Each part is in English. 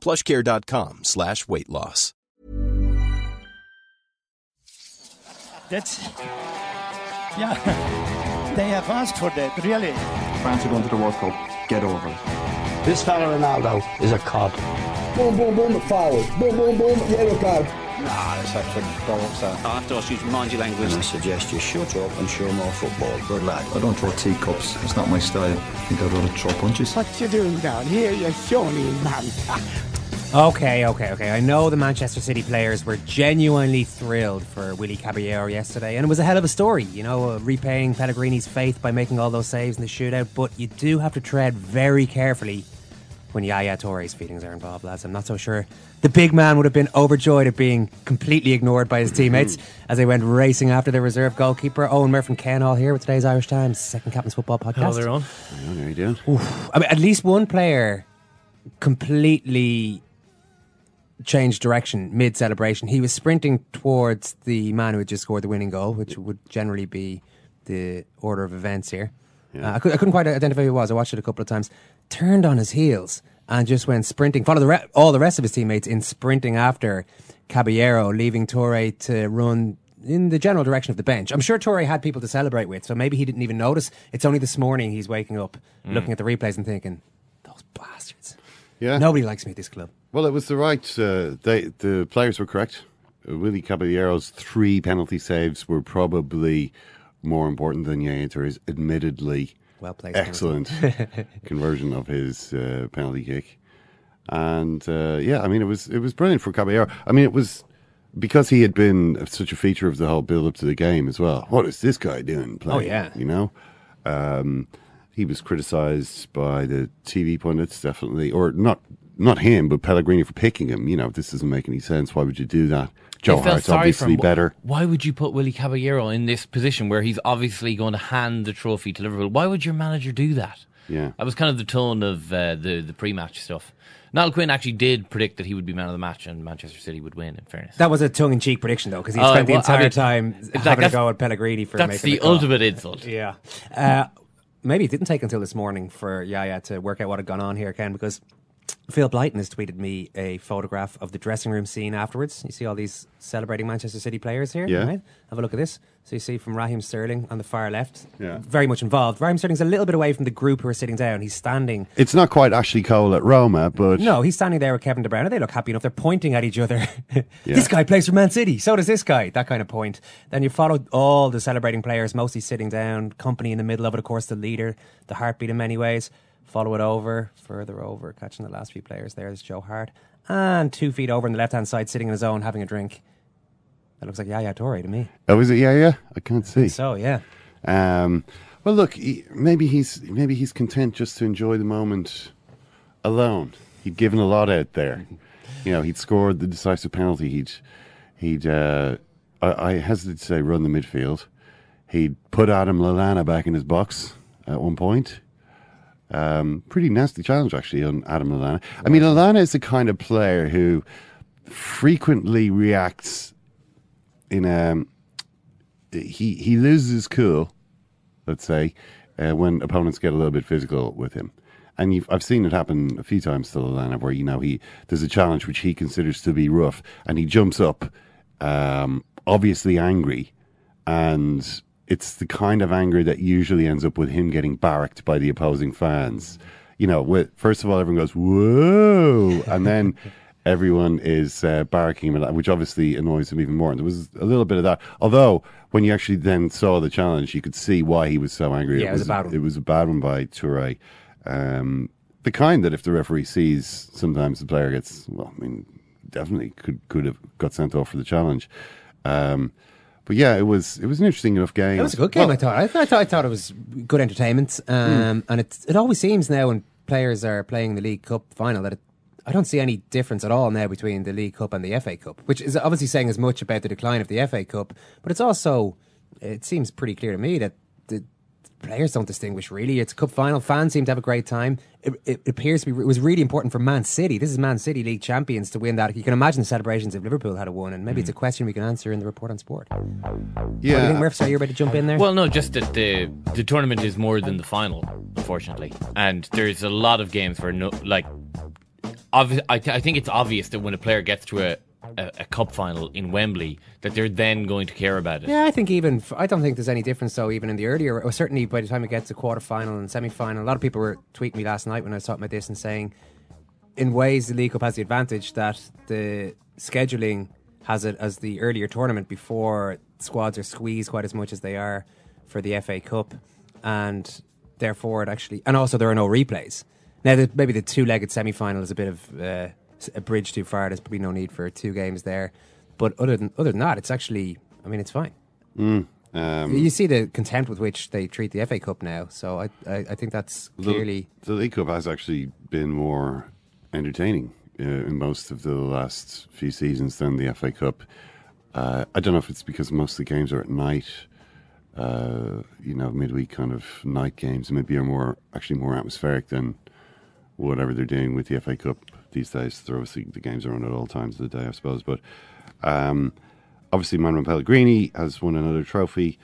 plushcare.com slash weight loss. That's yeah. They have asked for that, really. France are going to the World Cup. Get over it. This fella Ronaldo is a cod. Boom, boom, boom, foul. Boom, boom, boom, yellow card. Nah, that's actually bollocks that. I have to ask you to mind your language. I suggest you shut up and show more football. Good lad. I don't throw teacups. It's not my style. I think I'd rather throw punches. What you doing down here, you shawny man? Okay, okay, okay. I know the Manchester City players were genuinely thrilled for Willie Caballero yesterday, and it was a hell of a story, you know, uh, repaying Pellegrini's faith by making all those saves in the shootout. But you do have to tread very carefully when Yaya Touré's feelings are involved, lads. I'm not so sure the big man would have been overjoyed at being completely ignored by his teammates as they went racing after their reserve goalkeeper. Owen Murphy and Ken Hall here with today's Irish Times, Second Captains football podcast. Hello there, on. Oh, there you do. I mean, at least one player completely changed direction mid celebration. He was sprinting towards the man who had just scored the winning goal, which would generally be the order of events here. Uh, I, could, I couldn't quite identify who it was. I watched it a couple of times. Turned on his heels and just went sprinting. Followed the re- all the rest of his teammates in sprinting after Caballero, leaving Touré to run in the general direction of the bench. I'm sure Touré had people to celebrate with, so maybe he didn't even notice. It's only this morning he's waking up, looking at the replays and thinking. Yeah. Nobody likes me at this club. Well, it was the right. Uh, they the players were correct. Uh, Willie Caballero's three penalty saves were probably more important than Yaya Touré's admittedly Well placed. excellent conversion of his uh, penalty kick. And uh, yeah, I mean, it was it was brilliant for Caballero. I mean, it was because he had been such a feature of the whole build up to the game as well. What is this guy doing? Playing? Oh, yeah. you know. Um, he was criticised by the TV pundits, definitely, or not not him, but Pellegrini for picking him. You know, this doesn't make any sense. Why would you do that? Joe I Hart's obviously better. Why would you put Willie Caballero in this position where he's obviously going to hand the trophy to Liverpool? Why would your manager do that? Yeah. That was kind of the tone of uh, the the pre-match stuff. Niall Quinn actually did predict that he would be man of the match and Manchester City would win. In fairness, That was a tongue in cheek prediction, though, because he Oh, spent the well, I entire mean, time it's like having a go at Pellegrini for that's making the call. ultimate insult. Yeah. Uh, maybe it didn't take until this morning for Yaya to work out what had gone on here, Ken, because Phil Blyton has tweeted me a photograph of the dressing room scene afterwards. You see all these celebrating Manchester City players here? Yeah. Right? Have a look at this. So you see from Raheem Sterling on the far left, Yeah. very much involved. Raheem Sterling's a little bit away from the group who are sitting down. He's standing It's not quite Ashley Cole at Roma, but no, he's standing there with Kevin De Bruyne. They look happy enough. They're pointing at each other. this guy plays for Man City. So does this guy. That kind of point. Then you follow all the celebrating players, mostly sitting down. Kompany in the middle of it, of course, the leader, the heartbeat in many ways. Follow it over, further over, catching the last few players. There's Joe Hart. And two feet over on the left hand side, sitting in his own, having a drink. That looks like Yaya Toure to me. oh, is it? Yeah, yeah. I can't see. So, yeah. Um, well, look, he, maybe he's maybe he's content just to enjoy the moment alone. He'd given a lot out there. You know, he'd scored the decisive penalty. He'd he'd uh, I, I hesitate to say run the midfield. He'd put Adam Lallana back in his box at one point. Um, pretty nasty challenge actually on Adam Lallana. I mean, Lallana is the kind of player who frequently reacts in a he he loses his cool, let's say, uh, when opponents get a little bit physical with him. And I've seen it happen a few times to the Lallana where, you know, he there's a challenge which he considers to be rough and he jumps up, um, obviously angry. And it's the kind of anger that usually ends up with him getting barracked by the opposing fans. You know, with, first of all, everyone goes, whoa. And then everyone is uh, barking him, which obviously annoys him even more. And there was a little bit of that. Although when you actually then saw the challenge, you could see why he was so angry. Yeah, it was a bad one. It was a bad one by Toure. Um, the kind that if the referee sees, sometimes the player gets. Well, I mean, definitely could could have got sent off for the challenge. Um, but yeah, it was it was an interesting enough game. It was a good game. Well, I thought. I thought. I thought, I thought it was good entertainment. Um, And it it always seems now when players are playing the League Cup final that it, I don't see any difference at all now between the League Cup and the FA Cup, which is obviously saying as much about the decline of the FA Cup. But it's also it seems pretty clear to me that the players don't distinguish really. It's a cup final. Fans seem to have a great time. It, it appears to be. It was really important for Man City. This is Man City League champions to win that. You can imagine the celebrations if Liverpool had a won, and maybe it's a mm. question we can answer in the report on sport. What do you yeah, think, Murph? So you're about to jump in there? Well, no, just that the the tournament is more than the final, unfortunately, and there's a lot of games where no, like, obvi- I, th- I think it's obvious that when a player gets to a, a, a cup final in Wembley, that they're then going to care about it. Yeah, I think even I don't think there's any difference though. Even in the earlier, or certainly by the time it gets to quarter final and semi final, a lot of people were tweeting me last night when I was talking about this and saying, in ways, the League Cup has the advantage that the scheduling has it as the earlier tournament before squads are squeezed quite as much as they are for the FA Cup, and therefore it actually, and also there are no replays. Now, the, maybe the two-legged semi-final is a bit of uh, a bridge too far. There's probably no need for two games there, but other than other than that, it's actually, I mean, it's fine. um, You see the contempt with which they treat the FA Cup now, so I I, I think that's the- clearly the, League Cup has actually been more entertaining uh, in most of the last few seasons than the FA Cup. Uh, I don't know if it's because most of the games are at night. Uh, you know, midweek kind of night games maybe are more actually more atmospheric than whatever they're doing with the FA Cup these days. They're obviously the games are on at all times of the day, I suppose. But um, obviously, Manuel Pellegrini has won another trophy.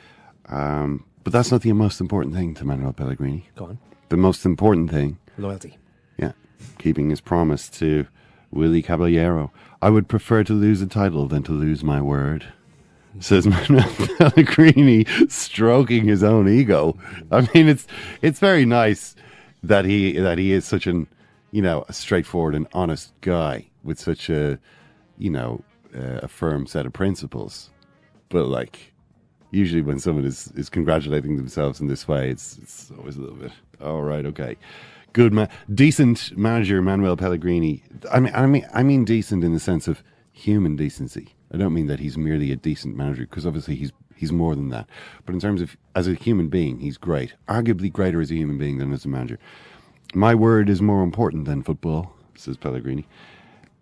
Um, but that's not the most important thing to Manuel Pellegrini. go on The most important thing loyalty. yeah, keeping his promise to Willie Caballero. I would prefer to lose a title than to lose my word, says Manuel Pellegrini, stroking his own ego. I mean, it's it's very nice that he that he is such an you know a straightforward and honest guy with such a you know uh, a firm set of principles. But like usually when someone is, is congratulating themselves in this way, it's it's always a little bit. All right, okay, good man, decent manager Manuel Pellegrini. I mean, I mean, I mean decent in the sense of human decency. I don't mean that he's merely a decent manager because obviously he's he's more than that. But in terms of as a human being, he's great. Arguably greater as a human being than as a manager. My word is more important than football, says Pellegrini.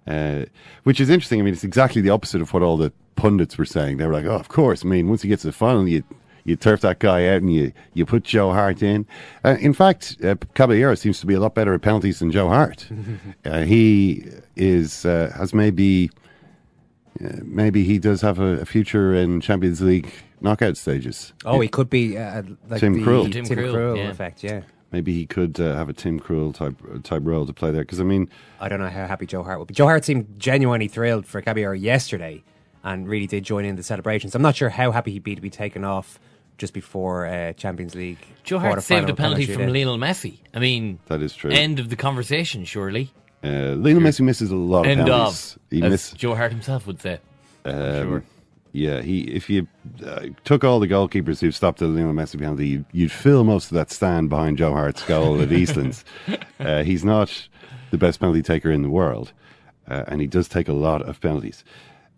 Uh, which is interesting. I mean, it's exactly the opposite of what all the pundits were saying. They were like, "Oh, of course. I mean, once he gets to the final, you you turf that guy out and you you put Joe Hart in." Uh, in fact, uh, Caballero seems to be a lot better at penalties than Joe Hart. uh, he is uh, has maybe uh, maybe he does have a, a future in Champions League knockout stages. Oh, he could be uh, like Tim the Krul. Tim, Tim Krul, Krul yeah. effect. Yeah, Maybe he could uh, have a Tim Krul type type role to play there. Because I mean, I don't know how happy Joe Hart would be. Joe Hart seemed genuinely thrilled for Caballero yesterday, and really did join in the celebrations. I'm not sure how happy he'd be to be taken off just before uh, Champions League. Joe Hart saved a quarterfinal penalty from shootout. Lionel Messi. I mean, that is true. end of the conversation, surely. Uh, Lionel Messi misses a lot of End penalties. of, He as miss- Joe Hart himself would say. Um, sure. Yeah, he if you uh, took all the goalkeepers who stopped the Lionel Messi penalty, you'd, you'd fill most of that stand behind Joe Hart's goal at Eastlands. Uh, he's not the best penalty taker in the world, uh, and he does take a lot of penalties.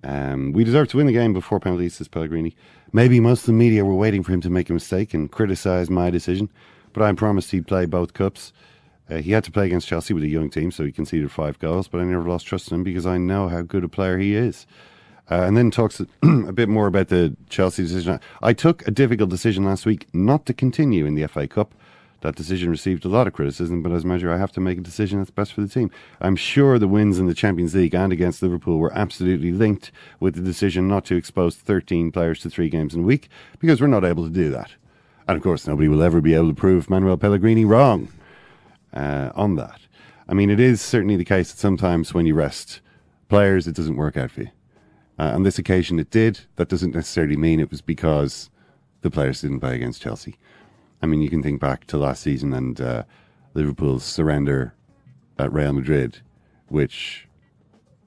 Um, we deserve to win the game before penalties, says Pellegrini. Maybe most of the media were waiting for him to make a mistake and criticise my decision, but I promised he'd play both cups. Uh, he had to play against Chelsea with a young team, so he conceded five goals, but I never lost trust in him because I know how good a player he is. Uh, and then talks a bit more about the Chelsea decision. I took a difficult decision last week not to continue in the FA Cup. That decision received a lot of criticism, but as a measure, I have to make a decision that's best for the team. I'm sure the wins in the Champions League and against Liverpool were absolutely linked with the decision not to expose 13 players to three games in a week because we're not able to do that. And of course, nobody will ever be able to prove Manuel Pellegrini wrong uh, on that. I mean, it is certainly the case that sometimes when you rest players, it doesn't work out for you. Uh, on this occasion, it did. That doesn't necessarily mean it was because the players didn't play against Chelsea. I mean, you can think back to last season and uh, Liverpool's surrender at Real Madrid, which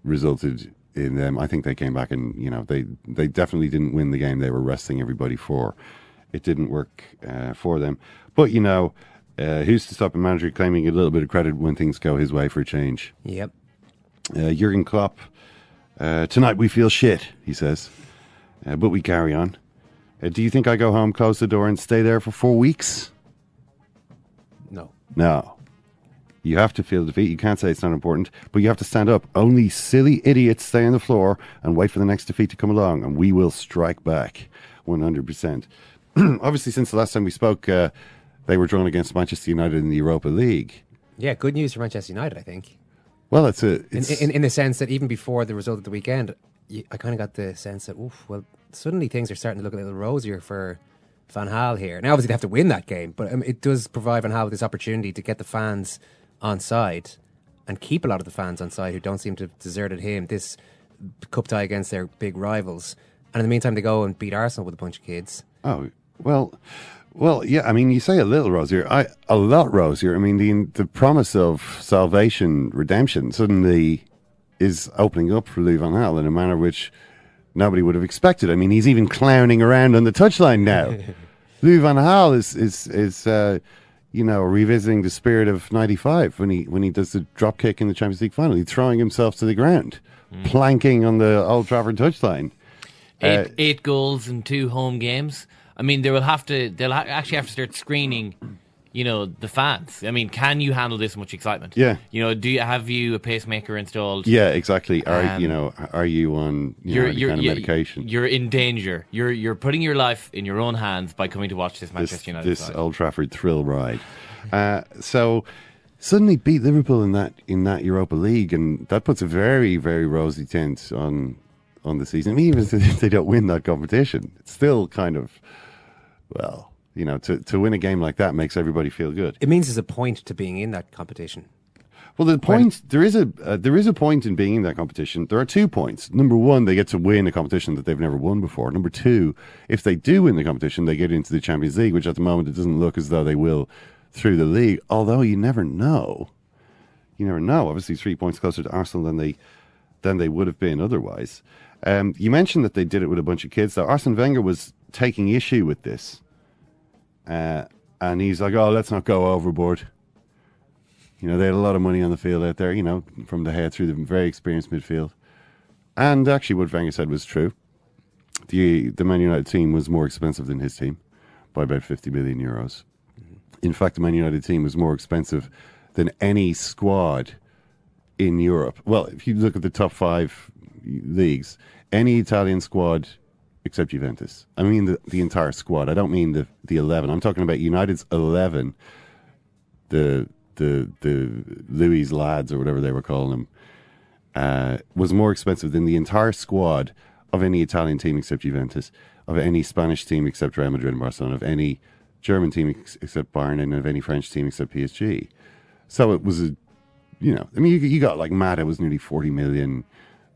resulted in them. I think they came back and you know they they definitely didn't win the game they were resting everybody for. It didn't work uh, for them. But you know, uh, who's to stop a manager claiming a little bit of credit when things go his way for a change? Yep. Uh, Jurgen Klopp. Uh, tonight we feel shit, he says, uh, but we carry on. Uh, do you think I go home, close the door, and stay there for four weeks? No. No. You have to feel defeat. You can't say it's not important, but you have to stand up. Only silly idiots stay on the floor and wait for the next defeat to come along, and we will strike back 100%. Obviously, since the last time we spoke, uh, they were drawn against Manchester United in the Europa League. Yeah, good news for Manchester United, I think. Well, it's a. In, It's, in, in the sense that even before the result of the weekend, you, I kind of got the sense that, oof, well, suddenly things are starting to look a little rosier for Van Gaal here. Now, obviously, they have to win that game, but um, it does provide Van Gaal with this opportunity to get the fans on side and keep a lot of the fans on side who don't seem to have deserted him. This cup tie against their big rivals. And in the meantime, they go and beat Arsenal with a bunch of kids. Oh well, well, yeah. I mean, you say a little rosier, I a lot rosier. I mean, the the promise of salvation, redemption, suddenly is opening up for Louis van Gaal in a manner which nobody would have expected. I mean, he's even clowning around on the touchline now. Louis van Gaal is is is uh, you know revisiting the spirit of '95 when he when he does the drop kick in the Champions League final. He's throwing himself to the ground, planking on the Old Trafford touchline. Eight, Uh, eight goals in two home games. I mean, they will have to. They'll ha- actually have to start screening. You know the fans. I mean, can you handle this much excitement? Yeah. You know, do you have you a pacemaker installed? Yeah, exactly. Are Um, you know? Are you on you know, any kind of medication? You're in danger. You're you're putting your life in your own hands by coming to watch this Manchester this, United this side. Old Trafford thrill ride. Uh, so suddenly beat Liverpool in that in that Europa League, and that puts a very very rosy tint on on the season. I mean, even if they don't win that competition, it's still kind of well, you know, to to win a game like that makes everybody feel good. It means there's a point to being in that competition. Well, the point there is a uh, there is a point in being in that competition. There are two points. Number one, they get to win a competition that they've never won before. Number two, if they do win the competition, they get into the Champions League, which at the moment it doesn't look as though they will through the league. Although you never know, you never know. Obviously, three points closer to Arsenal than they than they would have been otherwise. Um, you mentioned that they did it with a bunch of kids. Though Arsene Wenger was taking issue with this, uh, and he's like, "Oh, let's not go overboard." You know, they had a lot of money on the field out there, you know, from the head through the very experienced midfield. And actually, what Wenger said was true. The, the Man United team was more expensive than his team by about 50 million euros. In fact, the Man United team was more expensive than any squad in Europe. Well, if you look at the top five leagues, any Italian squad except Juventus. I mean the, the entire squad. I don't mean the, the 11. I'm talking about United's 11 the the the Louis lads or whatever they were calling them uh, was more expensive than the entire squad of any Italian team except Juventus, of any Spanish team except Real Madrid and Barcelona, of any German team ex- except Bayern, and of any French team except PSG. So it was a, you know, I mean, you, you got like Mata was nearly forty million,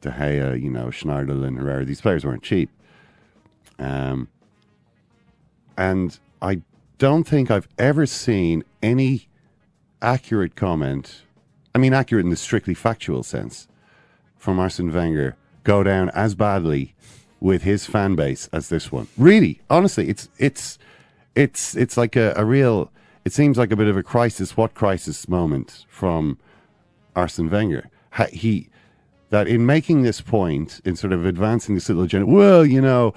De Gea, you know, Schneiderlin and Herrera. These players weren't cheap. Um, and I don't think I've ever seen any accurate comment. I mean, accurate in the strictly factual sense from Arsene Wenger go down as badly with his fan base as this one. Really, honestly, it's it's it's it's like a, a real. It seems like a bit of a crisis. What crisis moment from Arsene Wenger? He that in making this point, in sort of advancing this little agenda. Well, you know.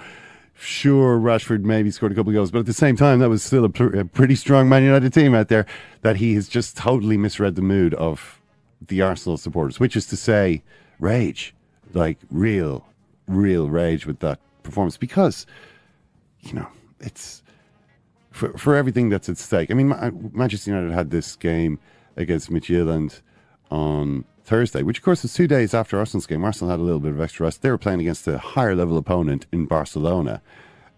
Sure, Rashford maybe scored a couple of goals, but at the same time, that was still a, pr- a pretty strong Man United team out there. That he has just totally misread the mood of the Arsenal supporters, which is to say, rage, like real, real rage with that performance, because you know it's for for everything that's at stake. I mean, Ma- Manchester United had this game against Midtjylland on Thursday, which of course was two days after Arsenal's game. Arsenal had a little bit of extra rest. They were playing against a higher level opponent in Barcelona.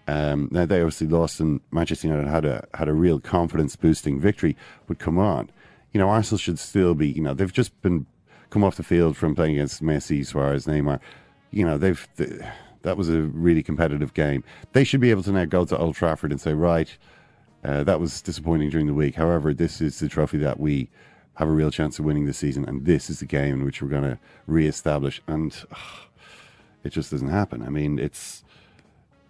Um, now they obviously lost, and Manchester United had a had a real confidence boosting victory. But come on, you know Arsenal should still be. You know they've just been come off the field from playing against Messi, Suarez, Neymar. You know they've th that was a really competitive game. They should be able to now go to Old Trafford and say, right, uh, that was disappointing during the week. However, this is the trophy that we have a real chance of winning this season, and this is the game in which we're going to re-establish. And it just doesn't happen. I mean, it's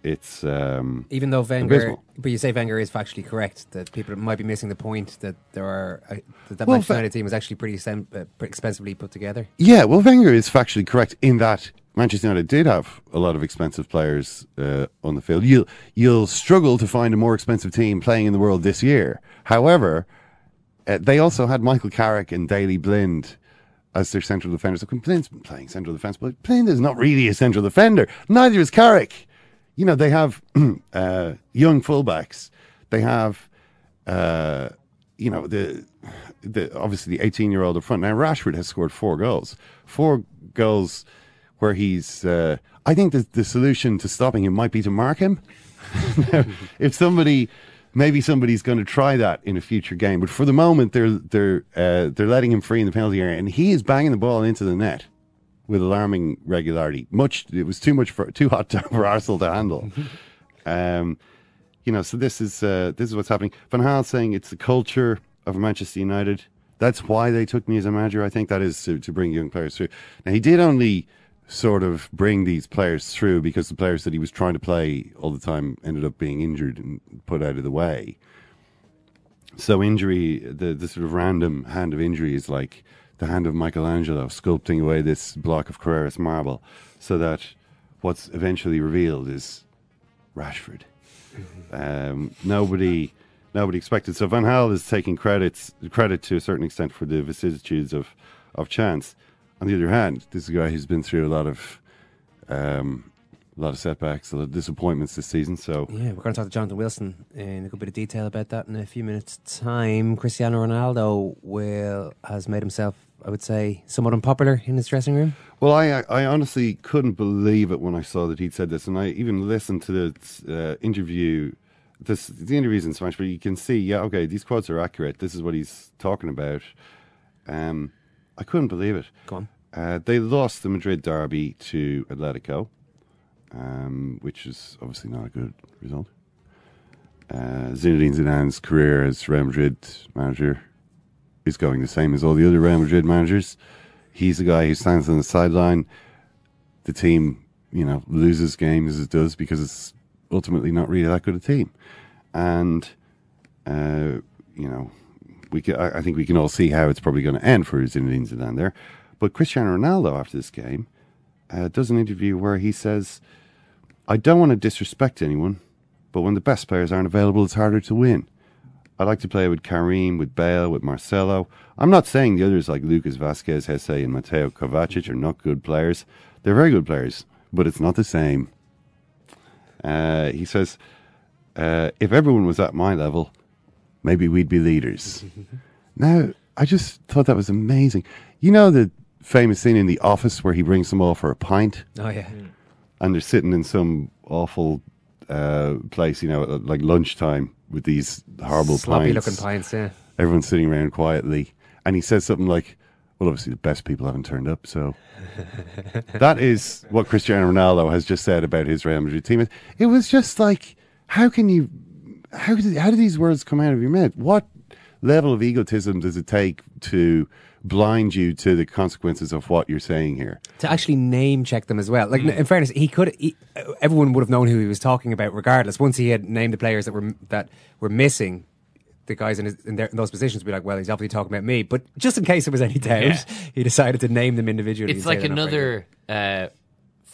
it's um, Even though Wenger, abysmal. but you say Wenger is factually correct that people might be missing the point that there are uh, that that Well, Manchester United team was actually pretty, sem- uh, pretty expensively put together. Yeah, well, Wenger is factually correct in that Manchester United did have a lot of expensive players uh, on the field. You'll you'll struggle to find a more expensive team playing in the world this year. However, uh, they also had Michael Carrick and Daley Blind as their central defenders. So Blind's been playing central defence, but Blind is not really a central defender. Neither is Carrick. You know, they have uh, young fullbacks. They have uh, you know the the obviously the 18 year old up front now Rashford has scored four goals four goals where he's uh, I think the, the solution to stopping him might be to mark him if somebody maybe somebody's going to try that in a future game but for the moment they're they're uh, they're letting him free in the penalty area and he is banging the ball into the net with alarming regularity much it was too much for too hot for Arsenal to handle um you know, so this is uh, this is what's happening. Van Gaal saying it's the culture of Manchester United. That's why they took me as a manager. I think that is to, to bring young players through. Now he did only sort of bring these players through because the players that he was trying to play all the time ended up being injured and put out of the way. So injury, the the sort of random hand of injury is like the hand of Michelangelo sculpting away this block of Carrara marble, so that what's eventually revealed is Rashford. Um, nobody, nobody expected. So Van Gaal is taking credits credit to a certain extent for the vicissitudes of of chance. On the other hand, this is a guy who's been through a lot of um, a lot of setbacks, a lot of disappointments this season. So Yeah, we're going to talk to Jonathan Wilson in a good bit of detail about that in a few minutes' time. Cristiano Ronaldo will has made himself, I would say, somewhat unpopular in his dressing room. Well, I I honestly couldn't believe it when I saw that he'd said this, and I even listened to the uh, interview. This the interviews in Spanish, but you can see, yeah, okay, these quotes are accurate. This is what he's talking about. Um, I couldn't believe it. Go on. Uh, they lost the Madrid derby to Atletico, um, which is obviously not a good result. Uh, Zinedine Zidane's career as Real Madrid manager is going the same as all the other Real Madrid managers. He's the guy who stands on the sideline. The team, you know, loses games as it does because it's ultimately not really that good a team. And, uh, you know, we can, I, think we can all see how it's probably going to end for Zinedine Zidane there. But Cristiano Ronaldo, after this game, uh, does an interview where he says, I don't want to disrespect anyone, but when the best players aren't available, it's harder to win. I like to play with Karim, with Bale, with Marcelo. I'm not saying the others like Lucas Vasquez, Jesé, and Mateo Kovacic are not good players. They're very good players, but it's not the same. Uh, he says, uh, if everyone was at my level, maybe we'd be leaders. now, I just thought that was amazing. You know the famous scene in The Office where he brings them all for a pint? Oh yeah, and they're sitting in some awful uh, place, you know, at, like lunchtime with these horrible sloppy pints. looking pints. Yeah, Everyone's sitting around quietly, and he says something like, "Well, obviously the best people haven't turned up." So that is what Cristiano Ronaldo has just said about his Real Madrid team. It was just like, how can you, how did, how do these words come out of your mouth? What level of egotism does it take to blind you to the consequences of what you're saying here? to actually name check them as well. Like in fairness, he could. He, everyone would have known who he was talking about, regardless. Once he had named the players that were that were missing. The guys in, his, in, their, in those positions would be like, well, he's obviously talking about me. But just in case there was any doubt, Yeah. he decided to name them individually. It's like they're not very another uh,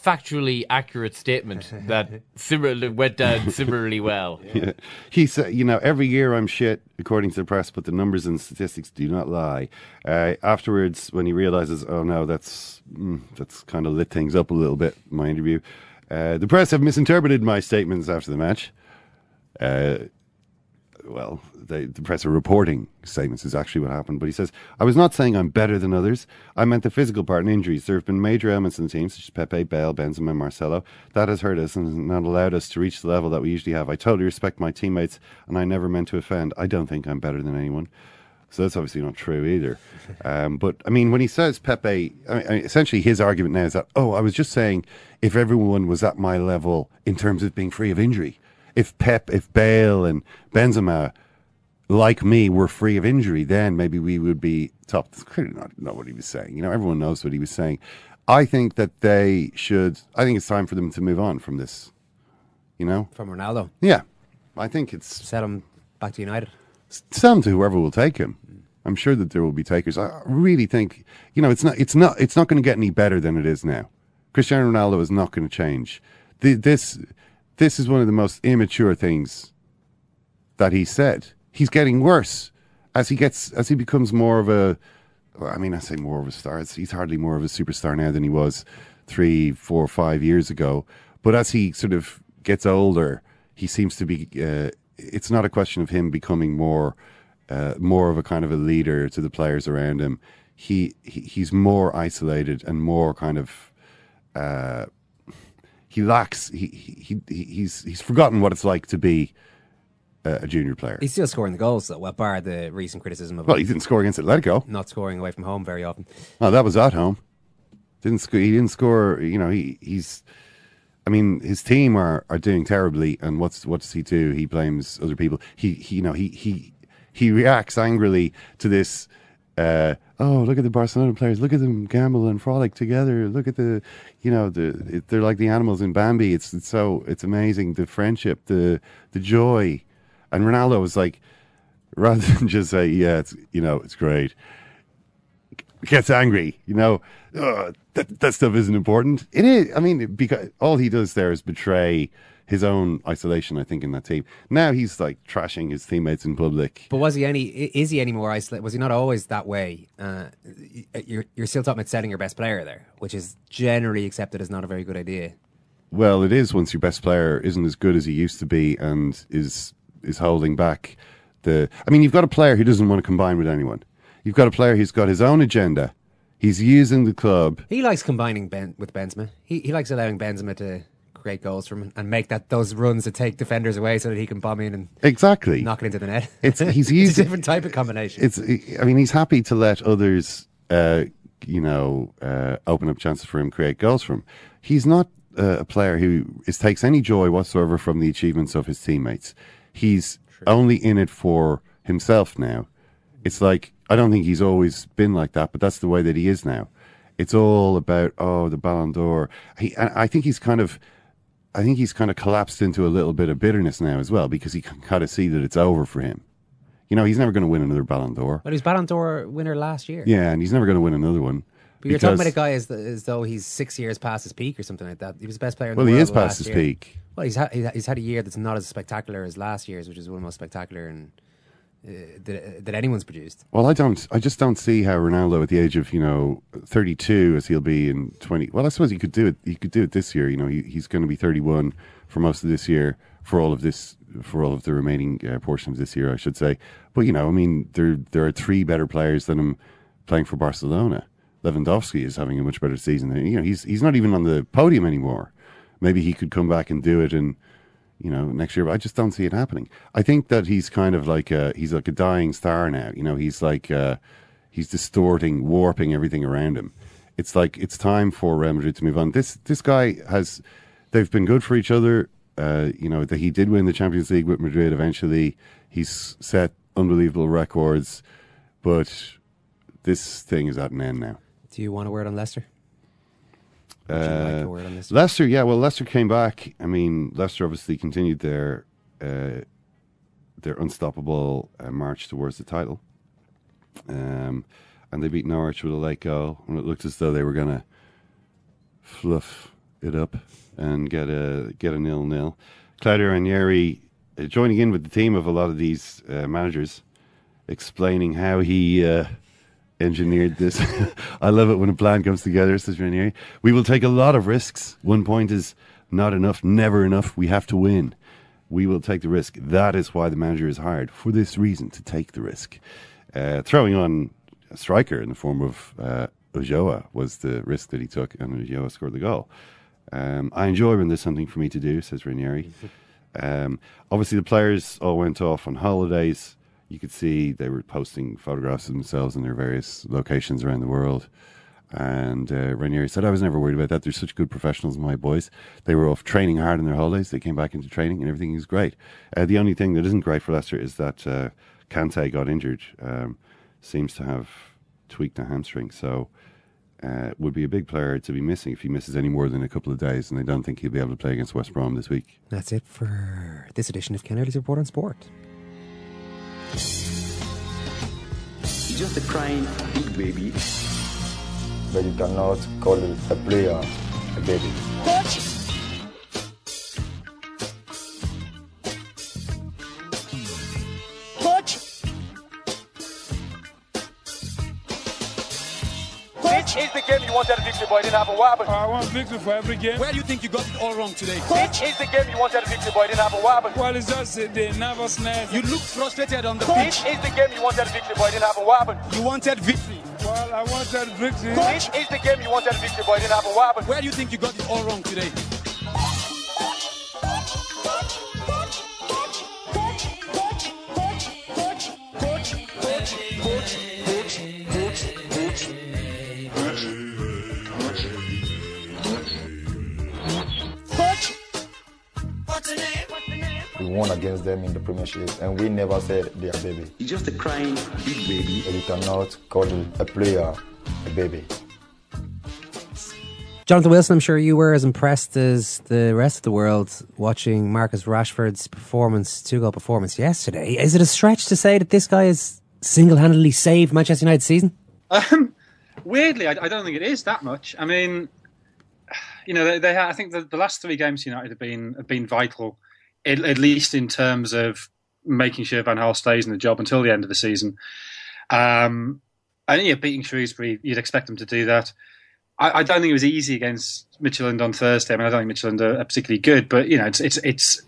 factually accurate statement that similarly went down similarly well. Yeah. He said, you know, every year I'm shit, according to the press, but the numbers and statistics do not lie. Uh, afterwards, when he realizes, oh no, that's mm, that's kind of lit things up a little bit. My interview, uh, the press have misinterpreted my statements after the match. Uh, well, they, the press are reporting statements is actually what happened. But he says, I was not saying I'm better than others. I meant the physical part and injuries. There have been major elements in the team, such as Pepe, Bale, Benzema, and Marcelo. That has hurt us and has not allowed us to reach the level that we usually have. I totally respect my teammates, and I never meant to offend. I don't think I'm better than anyone. So that's obviously not true either. Um, but I mean, when he says Pepe, I mean, I mean, essentially his argument now is that, oh, I was just saying if everyone was at my level in terms of being free of injury, if Pep, if Bale and Benzema like me, were free of injury, then maybe we would be top. That's clearly not, not what he was saying. You know, everyone knows what he was saying. I think that they should. I think it's time for them to move on from this. You know, From Ronaldo. yeah. I think it's Sell him back to United. sell him to whoever will take him. I'm sure that there will be takers. I really think you know it's not it's not it's not going to get any better than it is now. Cristiano Ronaldo is not going to change. The, this this is one of the most immature things that he said. He's getting worse as he gets as he becomes more of a. well, I mean, I say more of a star. He's hardly more of a superstar now than he was three, four, five years ago. But as he sort of gets older, he seems to be. Uh, it's not a question of him becoming more, uh, more of a kind of a leader to the players around him. He, he he's more isolated and more kind of. Uh, he lacks. He, he he he's he's forgotten what it's like to be a, a junior player. He's still scoring the goals, though, well, bar the recent criticism of Well, he didn't score against Atletico. not scoring away from home very often. Oh, that was at home. Didn't score. He didn't score. You know, he he's. I mean, his team are, are doing terribly, and what's what does he do? He blames other people. He, he you know he he he reacts angrily to this. Uh, oh, look at the Barcelona players! Look at them gamble and frolic together. Look at the, you know, the it, they're like the animals in Bambi. It's, it's so it's amazing the friendship, the the joy, and Ronaldo was like, rather than just say, yeah, it's you know, it's great gets angry, you know, that that stuff isn't important. It is. I mean, because all he does there is betray his own isolation. I think in that team. Now he's like trashing his teammates in public. But was he any? Is he any more isolated? Was he not always that way? Uh, you're you're still talking about setting your best player there, which is generally accepted as not a very good idea. Well, it is once your best player isn't as good as he used to be and is is holding back the. I mean, you've got a player who doesn't want to combine with anyone. You've got a player who's got his own agenda. He's using the club. He likes combining ben, with Benzema. He he likes allowing Benzema to create goals from him and make that those runs to take defenders away so that he can bomb in and Exactly. knock it into the net. It's- he's it's a different type of combination. it's i mean he's happy to let others uh you know uh open up chances for him create goals for him. He's not uh, a player who is takes any joy whatsoever from the achievements of his teammates. He's only in it for himself now. It's like i don't think he's always been like that but that's the way that he is now. It's all about oh the ballon d'or. He, I think he's kind of I think he's kind of collapsed into a little bit of bitterness now as well because he can kind of see that it's over for him. You know, he's never going to win another Ballon d'Or. But he was Ballon d'Or winner last year. Yeah, and he's never going to win another one. But you're talking about a guy as, as though he's six years past his peak or something like that. He was the best player in Well, the world. Well, he is past his year. peak. Well, he's had, he's had a year that's not as spectacular as last year's, which is one of the most spectacular and that, that anyone's produced. Well, I don't. I just don't see how Ronaldo, at the age of you know thirty two, as he'll be in twenty. Well, I suppose he could do it. He could do it this year. You know, he, he's going to be thirty one for most of this year, for all of this, for all of the remaining uh, portion of this year, I should say. But you know, I mean, there there are three better players than him playing for Barcelona. Lewandowski is having a much better season. You know, he's he's not even on the podium anymore. Maybe he could come back and do it and you know, next year. But I just don't see it happening. I think that he's kind of like a he's like a dying star now. You know, he's like uh, he's distorting, warping everything around him. It's like it's time for Real Madrid to move on. This this guy has they've been good for each other. Uh, you know that he did win the Champions League with Madrid. Eventually, he's set unbelievable records, but this thing is at an end now. Do you want a word on Leicester? You like? Leicester, yeah. Well, Leicester came back. I mean, Leicester obviously continued their uh, their unstoppable uh, march towards the title, um, and they beat Norwich with a late goal, and it looked as though they were going to fluff it up and get a get a nil nil. Claudio Ranieri uh, joining in with the team of a lot of these uh, managers, explaining how he. Engineered this. I love it when a plan comes together, says Ranieri. We will take a lot of risks. One point is not enough, never enough. We have to win. We will take the risk. That is why the manager is hired, for this reason, to take the risk. Uh, throwing on a striker in the form of uh, Ulloa was the risk that he took, and Ulloa scored the goal. Um, I enjoy when there's something for me to do, says Ranieri. Um, obviously, the players all went off on holidays. You could see they were posting photographs of themselves in their various locations around the world. And uh, Ranieri said, I was never worried about that. They're such good professionals, my boys. They were off training hard in their holidays. They came back into training and everything is great. Uh, the only thing that isn't great for Leicester is that uh, Kante got injured, um, seems to have tweaked a hamstring. So uh, would be a big player to be missing if he misses any more than a couple of days. And I don't think he'll be able to play against West Brom this week. That's it for this edition of Ken Report on Sport. Just a crying big baby. But you cannot call a player a baby. Which game you wanted a victory but didn't have a weapon? I want victory for every game. Where do you think you got it all wrong today? Which is the game you wanted a victory but didn't have a weapon? Well, it's just the nervousness. You look frustrated on the pitch. Which is the game you wanted a victory but didn't have a weapon? You wanted victory. Well, I wanted victory. Which is the game you wanted a victory but didn't have a weapon? Where do you think you got it all wrong today? Won against them in the Premiership, and we never said they are baby. He's just a crying big baby. But you cannot call a player a baby. Jonathan Wilson, I'm sure you were as impressed as the rest of the world watching Marcus Rashford's performance, two goal performance yesterday. Is it a stretch to say that this guy has single handedly saved Manchester United's season? Um, weirdly, I, I, don't think it is that much. I mean, you know, they, they I think the, the, last three games United have been have been vital, at, at, least in terms of making sure Van Gaal stays in the job until the end of the season. Um, and yeah, beating Shrewsbury, you'd expect them to do that. I, I, don't think it was easy against Midtjylland on Thursday. I mean, I don't think are, are particularly good, but you know, it's it's it's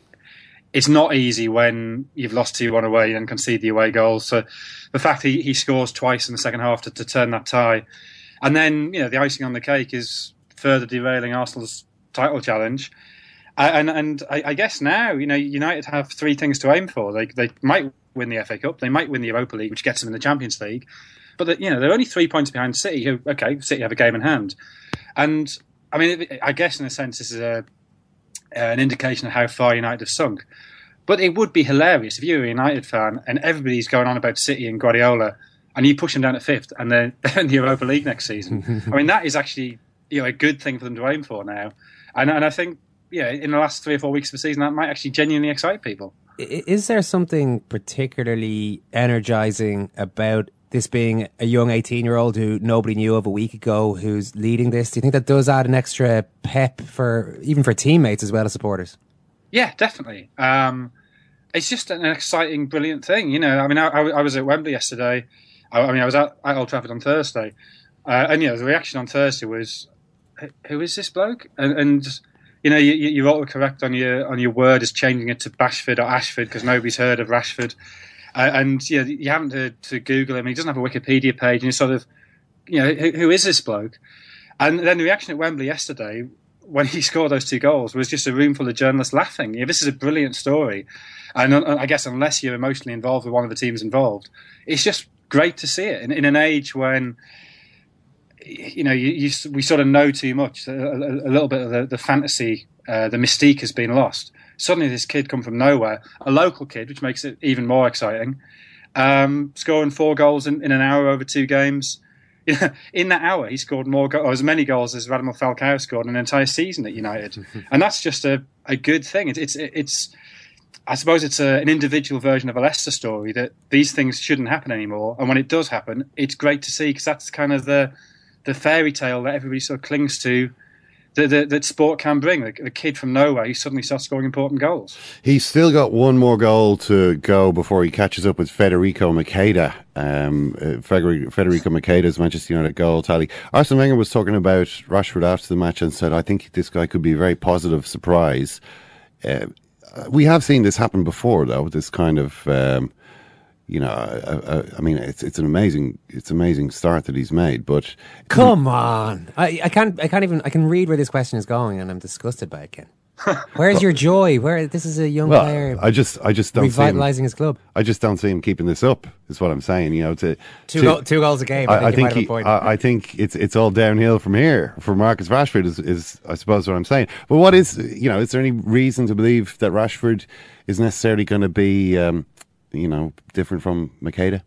it's not easy when you've lost two one away and concede the away goals. So the fact he, he scores twice in the second half to, to turn that tie, and then you know the icing on the cake is further derailing Arsenal's title challenge. And and I, I guess now you know United have three things to aim for. They they might win the FA Cup, they might win the Europa League, which gets them in the Champions League, but you know they're only three points behind City. Who okay, City have a game in hand, and I mean I guess in a sense this is a an indication of how far United have sunk. But it would be hilarious if you were a United fan and everybody's going on about City and Guardiola, and you push them down to fifth, and they're, in the Europa League next season. I mean that is actually you know a good thing for them to aim for now, and and I think yeah in the last three or four weeks of the season that might actually genuinely excite people. Is there something particularly energizing about this being a young 18 year old who nobody knew of a week ago who's leading this? Do you think that does add an extra pep for even for teammates as well as supporters? Yeah, definitely. Um, it's just an exciting, brilliant thing. You know, I mean, I, I was at Wembley yesterday. I, I, mean, I was at, at Old Trafford on Thursday, uh, and you know, the reaction on Thursday was, "Who is this bloke?" And, and you know, you, you're all correct on your on your word is changing it to Bashford or Ashford because nobody's heard of Rashford. Uh, and you, know, you haven't to, to Google him. He doesn't have a Wikipedia page, and you sort of, you know, who, who is this bloke? And then the reaction at Wembley yesterday when he scored those two goals was just a room full of journalists laughing. You this is a brilliant story, and uh, I guess unless you're emotionally involved with one of the teams involved, it's just great to see it in, in an age when you know you, you, we sort of know too much. A, a, little bit of the, the fantasy, uh, the mystique has been lost suddenly this kid come from nowhere, a local kid, which makes it even more exciting, um, scoring four goals in, in, an hour over two games. in that hour, he scored more go- or as many goals as Radamel Falcao scored in an entire season at United, and that's just a, a good thing. It's it's, it's I suppose it's a, an individual version of a Leicester story that these things shouldn't happen anymore, and when it does happen, it's great to see because that's kind of the the fairy tale that everybody sort of clings to that, that, sport can bring. The, the, kid from nowhere, he suddenly starts scoring important goals. He's still got one more goal to go before he catches up with Federico Macheda. Um, uh, Federico Macheda's Manchester United goal tally. Arsene Wenger was talking about Rashford after the match and said, I think this guy could be a very positive surprise. Uh, we have seen this happen before, though, this kind of. Um, you know, I, I, I, mean, it's it's an amazing it's amazing start that he's made. But come on, I, I can't I can't even I can read where this question is going, and I'm disgusted by it. Ken, where's your joy? Where this is a young well, player. I just I just don't revitalizing him, his club. I just don't see him keeping this up. Is what I'm saying. You know, to two, to, goal, two goals a game. I, think, think he, I, think it's it's all downhill from here for Marcus Rashford. Is, is I suppose what I'm saying. But what is you know? Is there any reason to believe that Rashford is necessarily going to be? Um, you know, different from Macheda?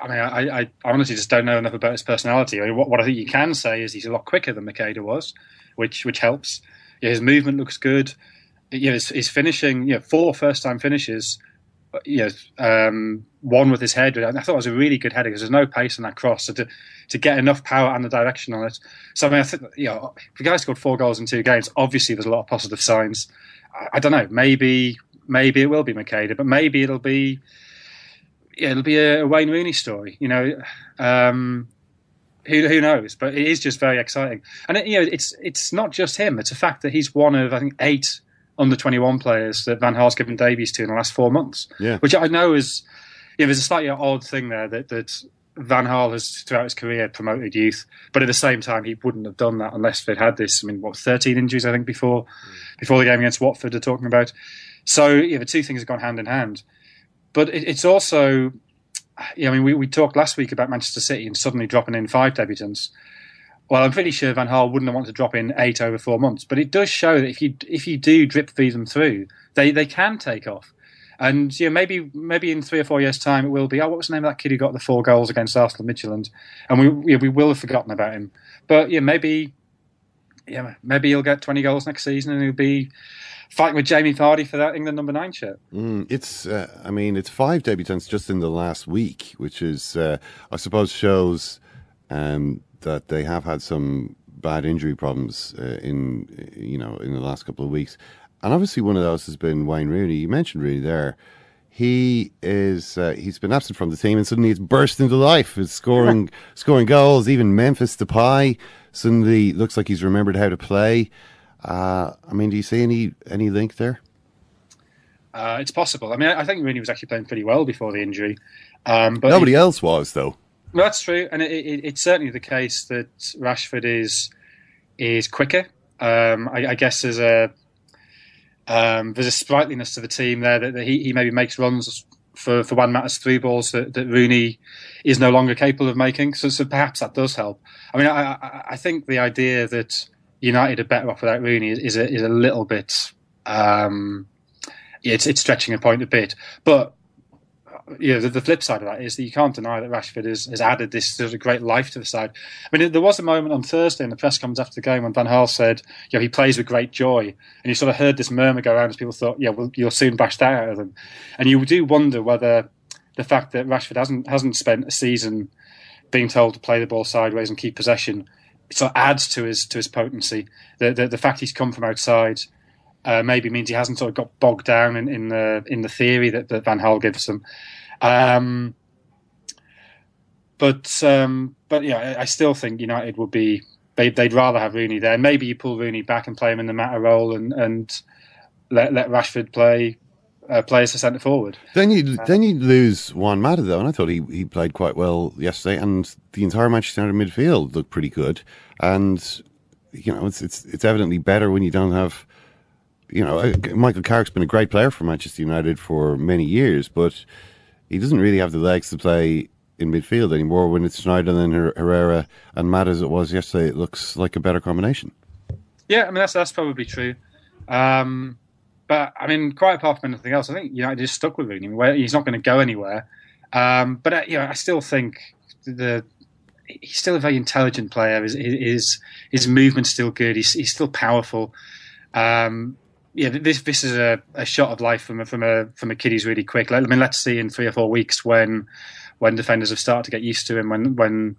I mean, I, I, honestly just don't know enough about his personality. I mean, what, what I think you can say is he's a lot quicker than Macheda was, which which helps. Yeah, his movement looks good. You know, his, finishing, you know, four first time finishes. You know, um, one with his head. I thought it was a really good header because there's no pace on that cross. So to to get enough power and the direction on it. So I mean, I think you know, if the guy scored four goals in two games, obviously there's a lot of positive signs. I, I don't know. Maybe maybe it will be Macheda, but maybe it'll be yeah, it'll be a, Wayne Rooney story. You know, um, who who knows? But it is just very exciting, and it, you know, it's it's not just him. It's a fact that he's one of I think eight under twenty one players that Van Gaal's given debuts to in the last four months. Yeah. which I know is yeah, there's a slightly odd thing there that that. Van Gaal has throughout his career promoted youth, but at the same time he wouldn't have done that unless they'd had this. I mean, what thirteen injuries I think before before the game against Watford are talking about. So yeah, the two things have gone hand in hand. But it, it's also, yeah, I mean, we, we talked last week about Manchester City and suddenly dropping in five debutants. Well, I'm pretty sure Van Gaal wouldn't have wanted to drop in eight over four months, but it does show that if you if you do drip feed them through, they, they can take off. And yeah, maybe maybe in three or four years' time it will be. Oh, what was the name of that kid who got the four goals against Arsenal Midtjylland? And we we will have forgotten about him. But yeah, maybe yeah, maybe he'll get twenty goals next season and he'll be fighting with Jamie Vardy for that England number nine shirt. Mm, it's, uh, I mean, it's five debutants just in the last week, which is, uh, I suppose, shows um, that they have had some bad injury problems uh, in, you know, in the last couple of weeks. And obviously, one of those has been Wayne Rooney. You mentioned Rooney there. He is, uh, he's been absent from the team, and suddenly it's burst into life. It's scoring, scoring goals. Even Memphis Depay suddenly looks like he's remembered how to play. Uh, I mean, do you see any any link there? Uh, it's possible. I mean, I think Rooney was actually playing pretty well before the injury. Um, but Nobody else was, though. Well, that's true, and it, it, it's certainly the case that Rashford is is quicker. Um, I, I, guess there's a um, there's a sprightliness to the team there that, that he, he, maybe makes runs for for Juan Mata's through balls that, that, Rooney is no longer capable of making. So, so perhaps that does help. I mean, I, I, I think the idea that United are better off without Rooney is, is a is a little bit um, it's it's stretching a point a bit, but you know, the, the, flip side of that is that you can't deny that Rashford has, has added this sort of great life to the side. I mean, there was a moment on Thursday in the press conference after the game when Van Gaal said, you know, he plays with great joy. And you sort of heard this murmur go around as people thought, yeah, well, you'll soon bash that out of them. And you do wonder whether the fact that Rashford hasn't hasn't spent a season being told to play the ball sideways and keep possession sort of adds to his to his potency. The the, the fact he's come from outside uh, maybe means he hasn't sort of got bogged down in, in the in the theory that, that Van Gaal gives him. Um, but um, but yeah, I, I still think United would be they, would rather have Rooney there. Maybe you pull Rooney back and play him in the Mata role and and let let Rashford play uh, play as a centre forward. Then you uh, then you lose Juan Mata though, and I thought he, he played quite well yesterday, and the entire Manchester United midfield looked pretty good. And you know, it's it's it's evidently better when you don't have. You know, uh, Michael Carrick's been a great player for Manchester United for many years, but he doesn't really have the legs to play in midfield anymore. When it's Schneider and Herrera and Mata as it was yesterday, it looks like a better combination. Yeah, I mean that's that's probably true. Um, but I mean, quite apart from anything else, I think United is stuck with Rooney. He's not going to go anywhere. Um, but uh, you know, I still think the he's still a very intelligent player. His his, his movement's still good. He's he's still powerful. Um, yeah, this this is a, a shot of life from a, from a from a kid who's really quick. I mean, let's see in three or four weeks when when defenders have started to get used to him, when when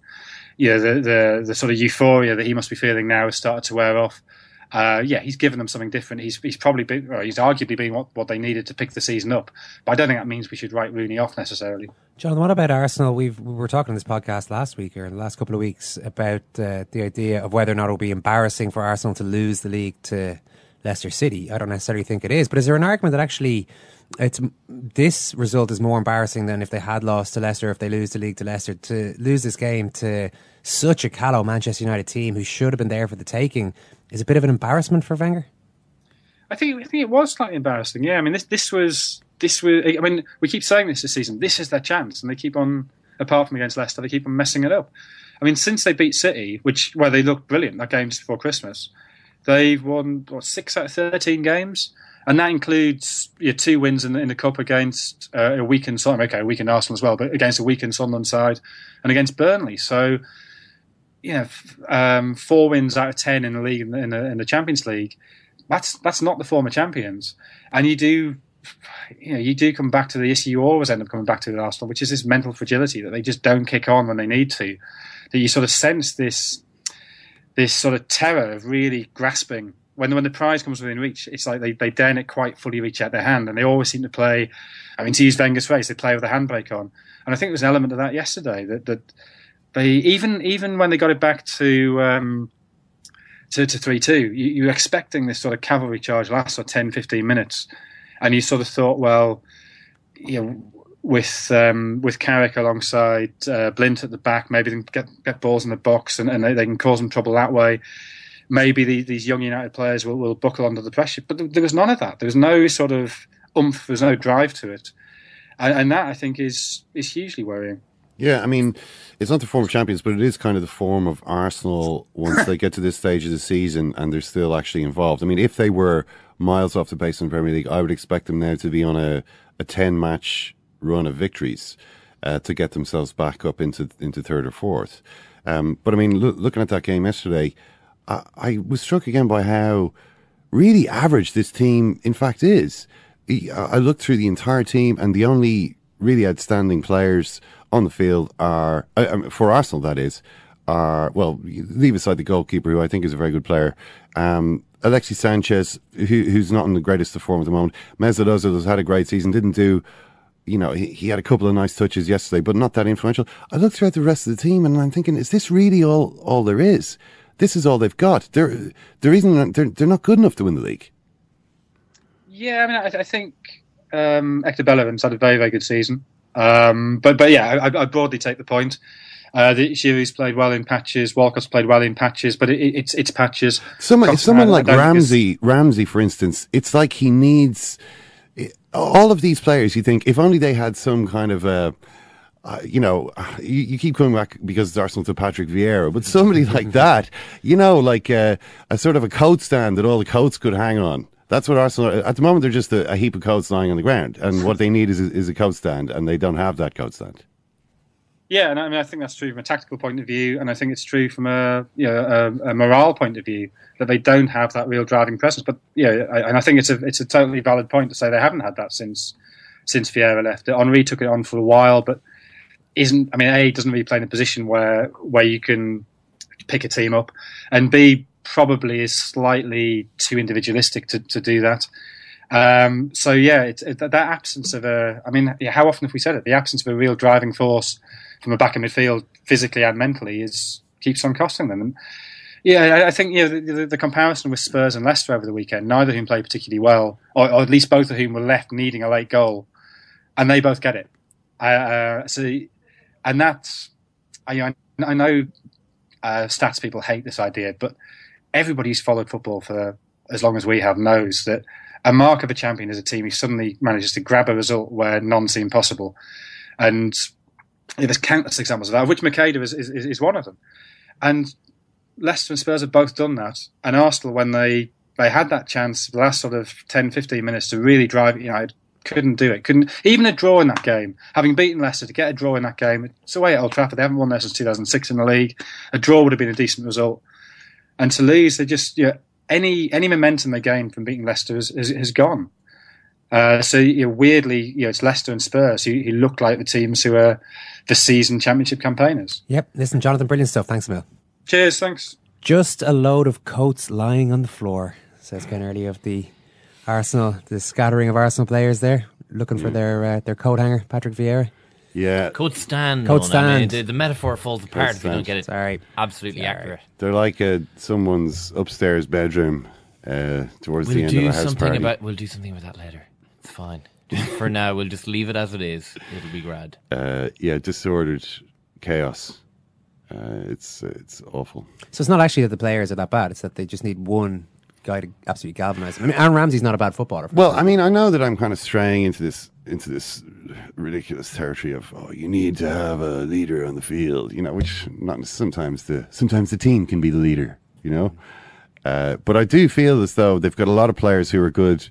you know the the, the sort of euphoria that he must be feeling now has started to wear off uh, yeah, he's given them something different. He's he's probably been, he's arguably been what, what they needed to pick the season up. But I don't think that means we should write Rooney off necessarily. John, what about Arsenal? We've we were talking on this podcast last week or the last couple of weeks about uh, the idea of whether or not it will be embarrassing for Arsenal to lose the league to Leicester City. I don't necessarily think it is, but is there an argument that actually it's this result is more embarrassing than if they had lost to Leicester, if they lose the league to Leicester, to lose this game to such a callow Manchester United team who should have been there for the taking is a bit of an embarrassment for Wenger. I think I think it was slightly embarrassing. Yeah, I mean this this was this was. I mean we keep saying this this season. This is their chance, and they keep on. Apart from against Leicester, they keep on messing it up. I mean, since they beat City, which where they looked brilliant that game's before Christmas, they've won what six out of thirteen games. and that includes your two wins in the, in the cup against uh, a weakened Sunderland, okay, a weakened Arsenal as well, but against a weakened Sunderland side and against Burnley. So, know, um, four wins out of ten in the league in the, in the, Champions League. That's that's not the former champions, and you do you know, you do come back to the issue you always end up coming back to with Arsenal, which is this mental fragility that they just don't kick on when they need to. That you sort of sense this this sort of terror of really grasping when when the prize comes within reach. It's like they they not quite fully reach out their hand, and they always seem to play. I mean, to use Wenger's phrase, they play with the handbrake on, and I think there was an element of that yesterday. That that they even even when they got it back to. Um, to, to 3 2, you, you're expecting this sort of cavalry charge last for 10, 15 minutes and you sort of thought, well, you know, with um, with Carrick alongside uh, Blind at the back, maybe they can get get balls in the box and, and they, they, can cause them trouble that way. Maybe the, these young United players will, will buckle under the pressure, but there, there was none of that. There was no sort of oomph. There's no drive to it, and, and that I think is is hugely worrying. Yeah, I mean, it's not the form of champions, but it is kind of the form of Arsenal once they get to this stage of the season and they're still actually involved. I mean, if they were miles off the pace in the Premier League. I would expect them now to be on a, a 10 match run of victories uh, to get themselves back up into into third or fourth. Um, but I mean, lo- looking at that game yesterday, I, I, was struck again by how really average this team, in fact, is. I looked through the entire team, and the only really outstanding players on the field are, uh, for Arsenal, that is, are, well, leave aside the goalkeeper, who I think is a very good player. Um, Alexis Sanchez, who, who's not in the greatest of form at the moment. Mesut Ozil has had a great season, didn't do, you know, he, he had a couple of nice touches yesterday, but not that influential. I look throughout the rest of the team and I'm thinking, is this really all, all there is? This is all they've got. They're, they're, even, they're, they're not good enough to win the league. Yeah, I mean, I, I think um, Hector Bellerin's had a very, very good season. Um, but, but yeah, I, I broadly take the point. Uh, the Giroud's played well in patches. Walcott's played well in patches, but it, it, it's it's patches. Someone, someone like Ramsey, Ramsey, for instance, it's like he needs all of these players. You think if only they had some kind of a. Uh, you know, you, you, keep coming back because it's Arsenal to Patrick Vieira, but somebody like that, you know, like uh, a sort of a coat stand that all the coats could hang on. That's what Arsenal at the moment. They're just a, a heap of coats lying on the ground, and what they need is is a coat stand, and they don't have that coat stand. Yeah, and I mean, I think that's true from a tactical point of view, and I think it's true from a you know a, a morale point of view that they don't have that real driving presence. But yeah, I, and I think it's a it's a totally valid point to say they haven't had that since since Vieira left. Henry took it on for a while, but isn't. I mean, a doesn't really play in a position where where you can pick a team up, and b probably is slightly too individualistic to, to do that. Um, so yeah, it, it, that absence of a, I mean, yeah, how often have we said it? The absence of a real driving force from the back of midfield, physically and mentally, is keeps on costing them. And yeah, I think you know the, the, the, comparison with Spurs and Leicester over the weekend. Neither of whom played particularly well, or, or, at least both of whom were left needing a late goal, and they both get it. Uh, so, and that's I, I know uh, stats people hate this idea, but everybody who's followed football for as long as we have knows that a mark of a champion is a team who suddenly manages to grab a result where none seemed possible. And there's countless examples of that, of which Macheda is, is, is one of them. And Leicester and Spurs have both done that. And Arsenal, when they, they had that chance, the last sort of 10, 15 minutes to really drive it United, couldn't do it. Couldn't even a draw in that game. Having beaten Leicester to get a draw in that game, it's away at Old Trafford. They haven't won there since 2006 in the league. A draw would have been a decent result. And to lose, they just you know, any any momentum they gained from beating Leicester has, has, has gone. Uh, so you know, weirdly, you know, it's Leicester and Spurs who, who, look like the teams who are the season championship campaigners. Yep. Listen, Jonathan, brilliant stuff. Thanks, Emil. Cheers. Thanks. Just a load of coats lying on the floor, says Ken Early of the Arsenal, the scattering of Arsenal players there, looking for their uh, their coat hanger, Patrick Vieira. Yeah. Coat stand. Coat stand. I mean, the, the, metaphor falls apart if you don't get it Sorry. absolutely Sorry. accurate. They're like a, someone's upstairs bedroom uh, towards we'll the end of a house something party. About, we'll do something about that later. It's fine. for now, we'll just leave it as it is. It'll be grand. Uh, yeah, disordered chaos. Uh, it's it's awful. So it's not actually that the players are that bad. It's that they just need one guy to absolutely galvanise them. I mean, Aaron Ramsey's not a bad footballer. Well, I mean, I know that I'm kind of straying into this into this ridiculous territory of oh, you need to have a leader on the field, you know, which not sometimes the sometimes the team can be the leader, you know. Uh, but I do feel as though they've got a lot of players who are good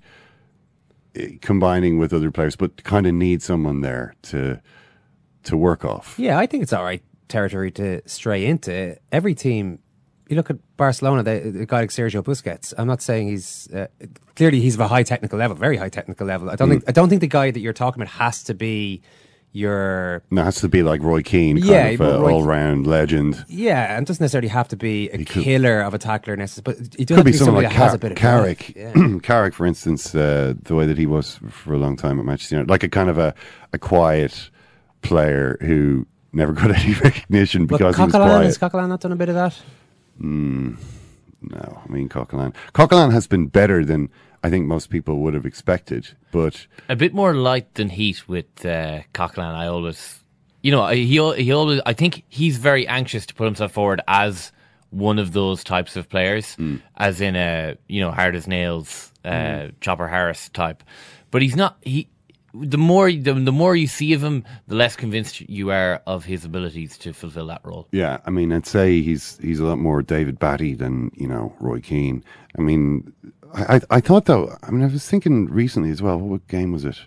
eh, combining with other players, but kind of need someone there to to work off. Yeah, I think it's all right territory to stray into. Every team, you look at Barcelona, the, the guy like Sergio Busquets. I'm not saying he's uh, clearly he's of a high technical level, very high technical level. I don't Mm. think I don't think the guy that you're talking about has to be your No, it has to be like Roy Keane, kind Yeah, of but uh, all round legend. yeah, and doesn't necessarily have to be a could- killer of a tackler necessarily, but he does Could have be be someone like that has a bit of Carrick. Yeah. Carrick, for instance, uh, the way that he was for a long time at Manchester United, like a kind of a, a quiet player who never got any recognition But because he was quiet. has Coquelin not done a bit of that? Mm, no, I mean Coquelin. Coquelin has been better than I think most people would have expected, but a bit more light than heat with uh, Coquelin. I always, you know, he he always. I think he's very anxious to put himself forward as one of those types of players, as in a you know hard as nails, uh, Mm. Chopper Harris type. But he's not. He the more the, the more you see of him, the less convinced you are of his abilities to fulfill that role. Yeah, I mean, I'd say he's he's a lot more David Batty than you know Roy Keane. I mean, I I, I thought though. I mean, I was thinking recently as well. What game was it?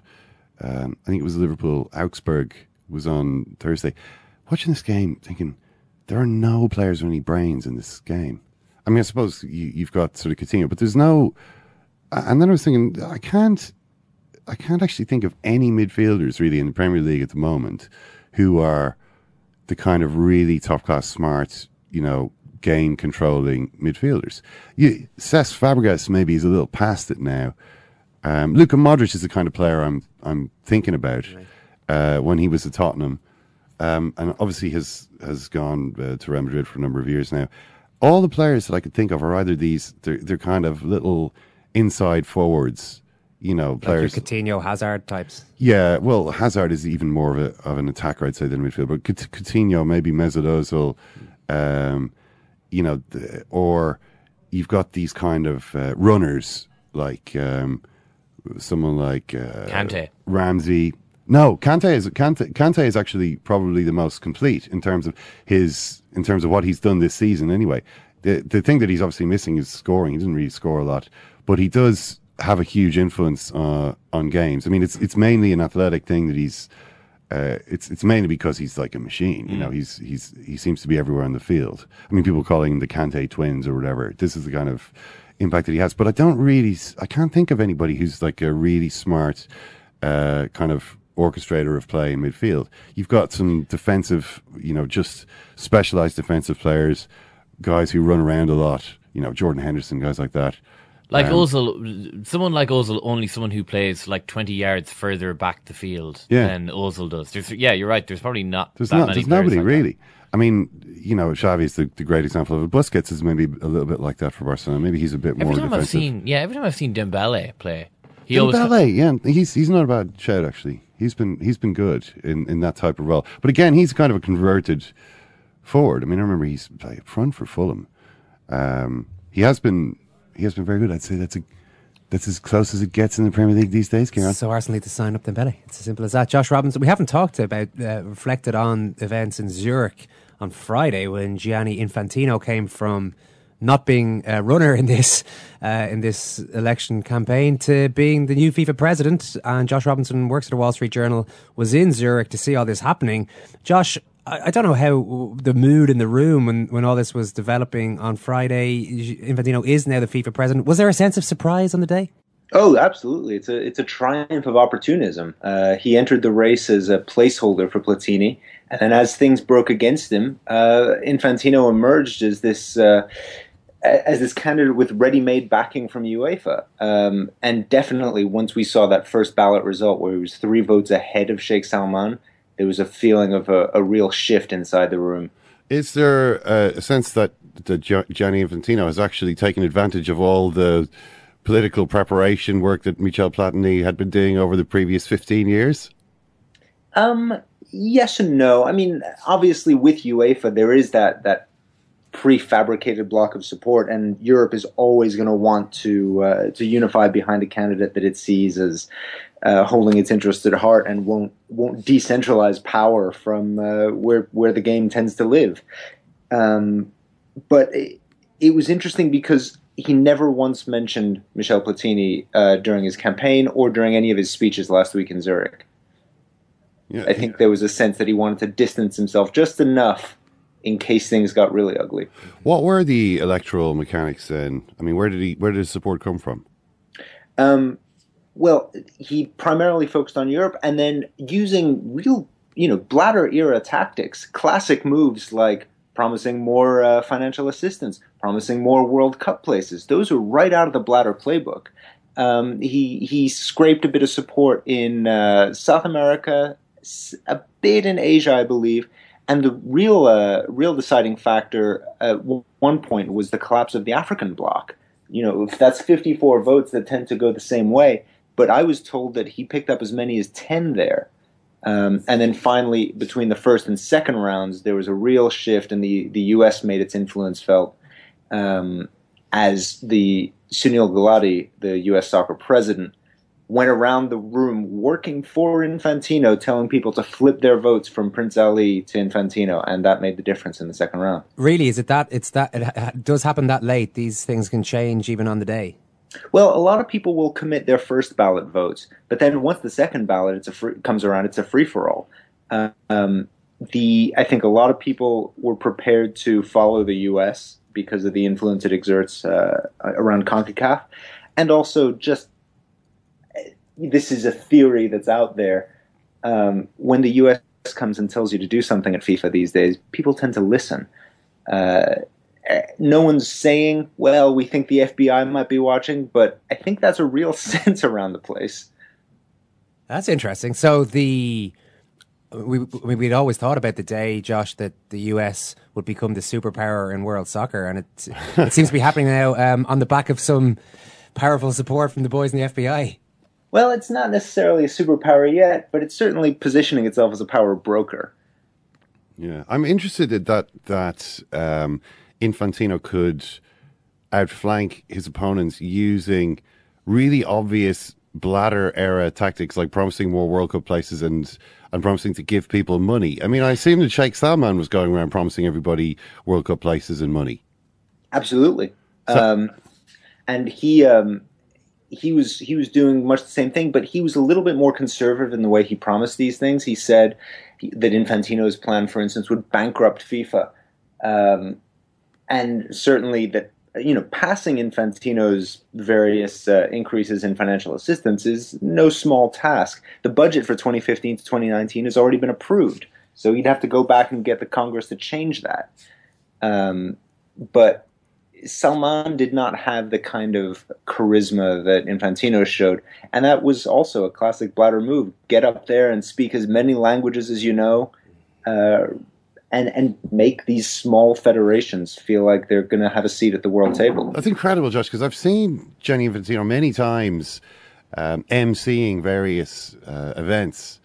Um, I think it was Liverpool Augsburg was on Thursday. Watching this game, thinking there are no players with any brains in this game. I mean, I suppose you, you've got sort of Coutinho, but there's no. And then I was thinking, I can't. I can't actually think of any midfielders really in the Premier League at the moment who are the kind of really top class, smart, you know, game controlling midfielders. You, Cesc Fabregas maybe is a little past it now. Um, Luka Modric is the kind of player I'm I'm thinking about uh, when he was at Tottenham, um, and obviously has has gone uh, to Real Madrid for a number of years now. All the players that I could think of are either these they're, they're kind of little inside forwards, you know, Like players. Coutinho, Hazard types. Yeah, well, Hazard is even more of a of an attacker, I'd say, than midfield. But Couti- Coutinho, maybe Mesut Ozil, um, you know, the, or you've got these kind of uh, runners like um, someone like uh, Kante. Ramsey. No, Kante is Kante, Kante is actually probably the most complete in terms of his in terms of what he's done this season. Anyway, the the thing that he's obviously missing is scoring. He doesn't really score a lot, but he does have a huge influence uh, on games. I mean, it's it's mainly an athletic thing that he's. Uh, it's it's mainly because he's like a machine. You know, he's he's he seems to be everywhere on the field. I mean, people calling him the Kante twins or whatever. This is the kind of impact that he has. But I don't really, I can't think of anybody who's like a really smart uh, kind of orchestrator of play in midfield. You've got some defensive, you know, just specialized defensive players, guys who run around a lot. You know, Jordan Henderson, guys like that. Like Um, Ozil, someone like Ozil, only someone who plays like twenty yards further back the field Yeah. than Ozil does. There's, yeah, you're right. There's probably not There's that not. There's nobody like that. really. I mean, you know, Xavi is the, the great example of it. Busquets is maybe a little bit like that for Barcelona. Maybe he's a bit Every more time I've seen, yeah, every time I've seen Dembele play, he Dembele, yeah, he's he's not a bad shout actually. He's been he's been good in, in that type of role. But again, he's kind of a converted forward. I mean, I remember he's played up front for Fulham. Um, he has been he has been very good. I'd say that's a that's as close as it gets in the Premier League these days, Ciaran. So Arsenal need to sign up Dembele. It's as simple as that. Josh Robinson. We haven't talked about uh, reflected on events in Zurich on Friday when Gianni Infantino came from not being a runner in this uh, in this election campaign to being the new FIFA president. And Josh Robinson works at the Wall Street Journal. Was in Zurich to see all this happening. Josh. I I don't know how the mood in the room when, when all this was developing on Friday. Infantino is now the FIFA president. Was there a sense of surprise on the day? Oh, absolutely! It's a it's a triumph of opportunism. Uh, he entered the race as a placeholder for Platini, and then as things broke against him, uh, Infantino emerged as this uh, as this candidate with ready-made backing from UEFA. Um, and definitely, once we saw that first ballot result, where he was three votes ahead of Sheikh Salman, there was a feeling of a, a real shift inside the room. Is there uh, a sense that, that Gianni Infantino has actually taken advantage of all the political preparation work that Michel Platini had been doing over the previous 15 years? Um, yes and no. I mean, obviously, with UEFA, there is that that prefabricated block of support, and Europe is always going to want to uh, to unify behind a candidate that it sees as uh, holding its interests at heart and won't won't decentralize power from uh, where where the game tends to live. Um, but it, it was interesting because he never once mentioned Michel Platini uh, during his campaign or during any of his speeches last week in Zurich. Yeah, I think there was a sense that he wanted to distance himself just enough in case things got really ugly. What were the electoral mechanics then? I mean, where did he where did his support come from? Um, well, he primarily focused on Europe and then using real, you know, Blatter era tactics, classic moves like promising more uh, financial assistance, promising more World Cup places. Those are right out of the Blatter playbook. Um, he he scraped a bit of support in uh, South America, a bit in Asia, I believe, and the real uh, real deciding factor at one point was the collapse of the African bloc. You know, if that's 54 votes that tend to go the same way. But I was told that he picked up as many as 10 there. Um, and then finally, between the first and second rounds, there was a real shift, and the, the U.S. made its influence felt um, as the Sunil Gulati, the U.S. soccer president, went around the room working for Infantino, telling people to flip their votes from Prince Ali to Infantino, and that made the difference in the second round. Really, is it that? It's that it does happen that late. These things can change even on the day. Well, a lot of people will commit their first ballot votes, but then once the second ballot it's a free, comes around, it's a free for all. Um, the I think a lot of people were prepared to follow the U.S. because of the influence it exerts uh, around Concacaf, and also just this is a theory that's out there. Um, when the U.S. comes and tells you to do something at FIFA these days, people tend to listen. Uh, no one's saying, well, we think the FBI might be watching, but I think that's a real sense around the place. That's interesting. So the we we'd always thought about the day, Josh, that the US would become the superpower in world soccer, and it it seems to be happening now um, on the back of some powerful support from the boys in the FBI. Well, it's not necessarily a superpower yet, but it's certainly positioning itself as a power broker. Yeah, I'm interested in that that um, Infantino could outflank his opponents using really obvious Blatter era tactics like promising more World Cup places and and promising to give people money. I mean, I assume that Sheikh Salman was going around promising everybody World Cup places and money. Absolutely, so, um, and he um, he was he was doing much the same thing, but he was a little bit more conservative in the way he promised these things. He said that Infantino's plan, for instance, would bankrupt FIFA. Um, and certainly that you know passing Infantino's various uh, increases in financial assistance is no small task. The budget for 2015 to 2019 has already been approved, so you'd have to go back and get the Congress to change that. Um, but Salman did not have the kind of charisma that Infantino showed, and that was also a classic Blatter move: get up there and speak as many languages as you know. Uh, and and make these small federations feel like they're going to have a seat at the world table. That's incredible, Josh, because I've seen Gianni Infantino many times um, emceeing various uh, events,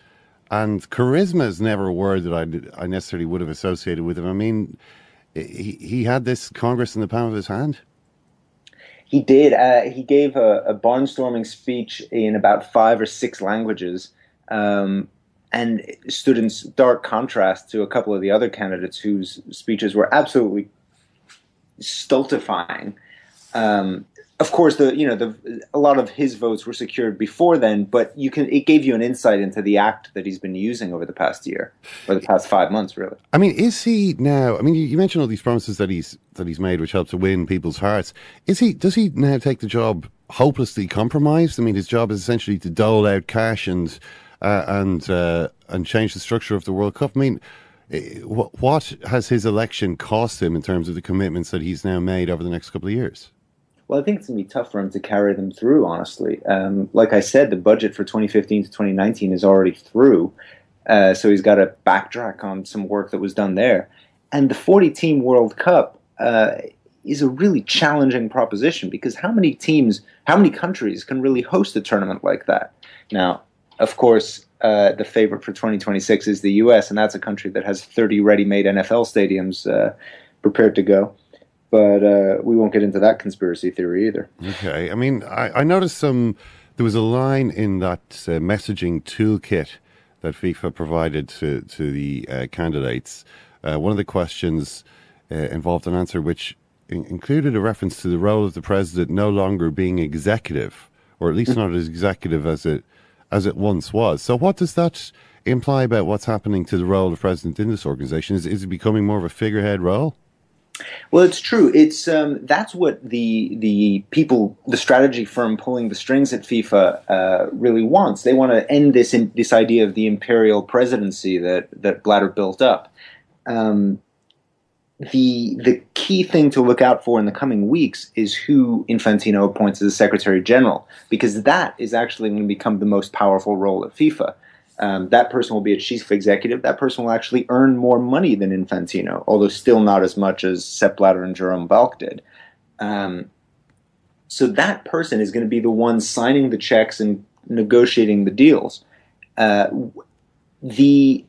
and charisma is never a word that I, I necessarily would have associated with him. I mean, he he had this Congress in the palm of his hand. He did. Uh, he gave a, a, barnstorming speech in about five or six languages. Um, and stood in stark contrast to a couple of the other candidates whose speeches were absolutely stultifying. Um, of course, the you know the a lot of his votes were secured before then, but you can it gave you an insight into the act that he's been using over the past year or the past five months, really. I mean, is he now? I mean, you, you mentioned all these promises that he's that he's made, which help to win people's hearts. Is he? Does he now take the job hopelessly compromised? I mean, his job is essentially to dole out cash and uh, and uh, and change the structure of the World Cup. I mean, eh, what has his election cost him in terms of the commitments that he's now made over the next couple of years? Well, I think it's going to be tough for him to carry them through, honestly. Um, like I said, the budget for 2015 to 2019 is already through. Uh, so he's got to backtrack on some work that was done there. And the 40 team World Cup uh, is a really challenging proposition because how many teams, how many countries can really host a tournament like that? Now, of course, uh, the favorite for 2026 is the U.S., and that's a country that has 30 ready-made NFL stadiums uh, prepared to go. But uh, we won't get into that conspiracy theory either. Okay, I mean, I, I noticed some. There was a line in that uh, messaging toolkit that FIFA provided to to the uh, candidates. Uh, one of the questions involved an answer which in- included a reference to the role of the president no longer being executive, or at least not as executive as it as it once was. So, what does that imply about what's happening to the role of president in this organization? Is is it becoming more of a figurehead role? Well, it's true. It's um, that's what the the people, the strategy firm pulling the strings at FIFA, uh, really wants. They want to end this in, this idea of the imperial presidency that that Blatter built up. Um, the the key thing to look out for in the coming weeks is who Infantino appoints as Secretary General, because that is actually going to become the most powerful role at FIFA. Um, that person will be a chief executive. That person will actually earn more money than Infantino, although still not as much as Sepp Blatter and Jerome Valcke did. Um, so that person is going to be the one signing the checks and negotiating the deals. Uh, the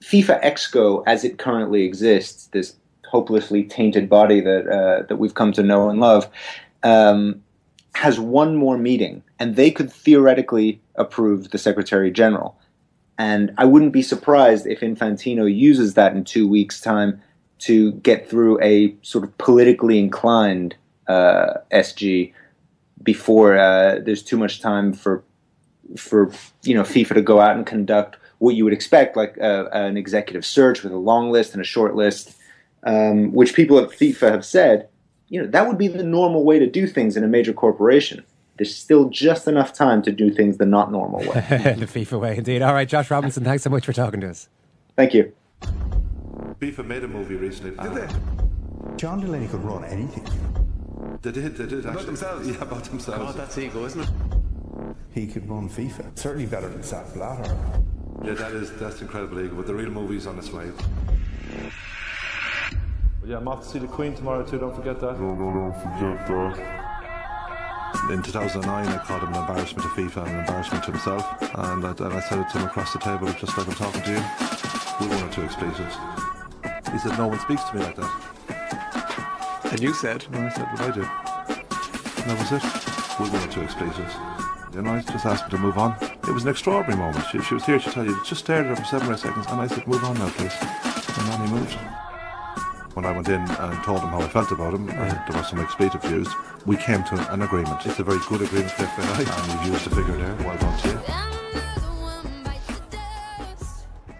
FIFA Exco, as it currently exists, this hopelessly tainted body that uh, that we've come to know and love, um, has one more meeting, and they could theoretically approve the Secretary General. And I wouldn't be surprised if Infantino uses that in two weeks' time to get through a sort of politically inclined uh, SG before uh, there's too much time for for you know FIFA to go out and conduct what you would expect, like uh, an executive search with a long list and a short list, um, which people at FIFA have said, you know, that would be the normal way to do things in a major corporation. There's still just enough time to do things the not normal way. the FIFA way, indeed. All right, Josh Robinson, thanks so much for talking to us. Thank you. FIFA made a movie recently. Did they? John Delaney could run anything. They did, they did actually. themselves? Yeah, about themselves. God, that's ego, isn't it? He could run FIFA. Certainly better than Sepp Blatter. Yeah, that is that's incredible ego, but the real movie's on its way. Yeah, I'm off to see the Queen tomorrow too, don't forget that. No, no, don't forget that. In 2009, I called him an embarrassment to FIFA and an embarrassment to himself, and I, and I said it to him across the table, just like I'm talking to you. We one or two expletives. He said, "No one speaks to me like that." And you said? And I said, "What I do." And that was it. We one or two expletives. And I just asked her to move on. It was an extraordinary moment. She, she was here, she'd tell you, just stared at her for seven or eight seconds, and I said, "Move on now, please." And then he moved when I went in and told him how I felt about him, and there was some expletive used, we came to an agreement. It's a very good agreement for FAI, and you've used the figure there. Well done to you.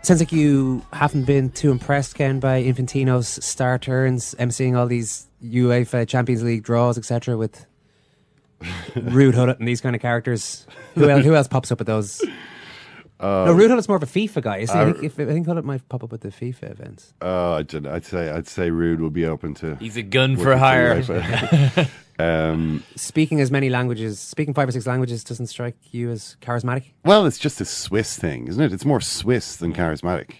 Sounds like you haven't been too impressed, Ken, by Infantino's star turns, emceeing all these UEFA Champions League draws, etc., with Ruud Gullit and these kind of characters. Who else, who else pops up at those? No, Ruud Gullit's more of a FIFA guy. Isn't he? I, think, if, I think Gullit might pop up at the FIFA events. Uh, I don't know. I'd say I'd say Ruud will be open to. He's a gun for hire. Um, Speaking as many languages, speaking five or six languages doesn't strike you as charismatic? well, it's just a Swiss thing, isn't it? It's more Swiss than charismatic.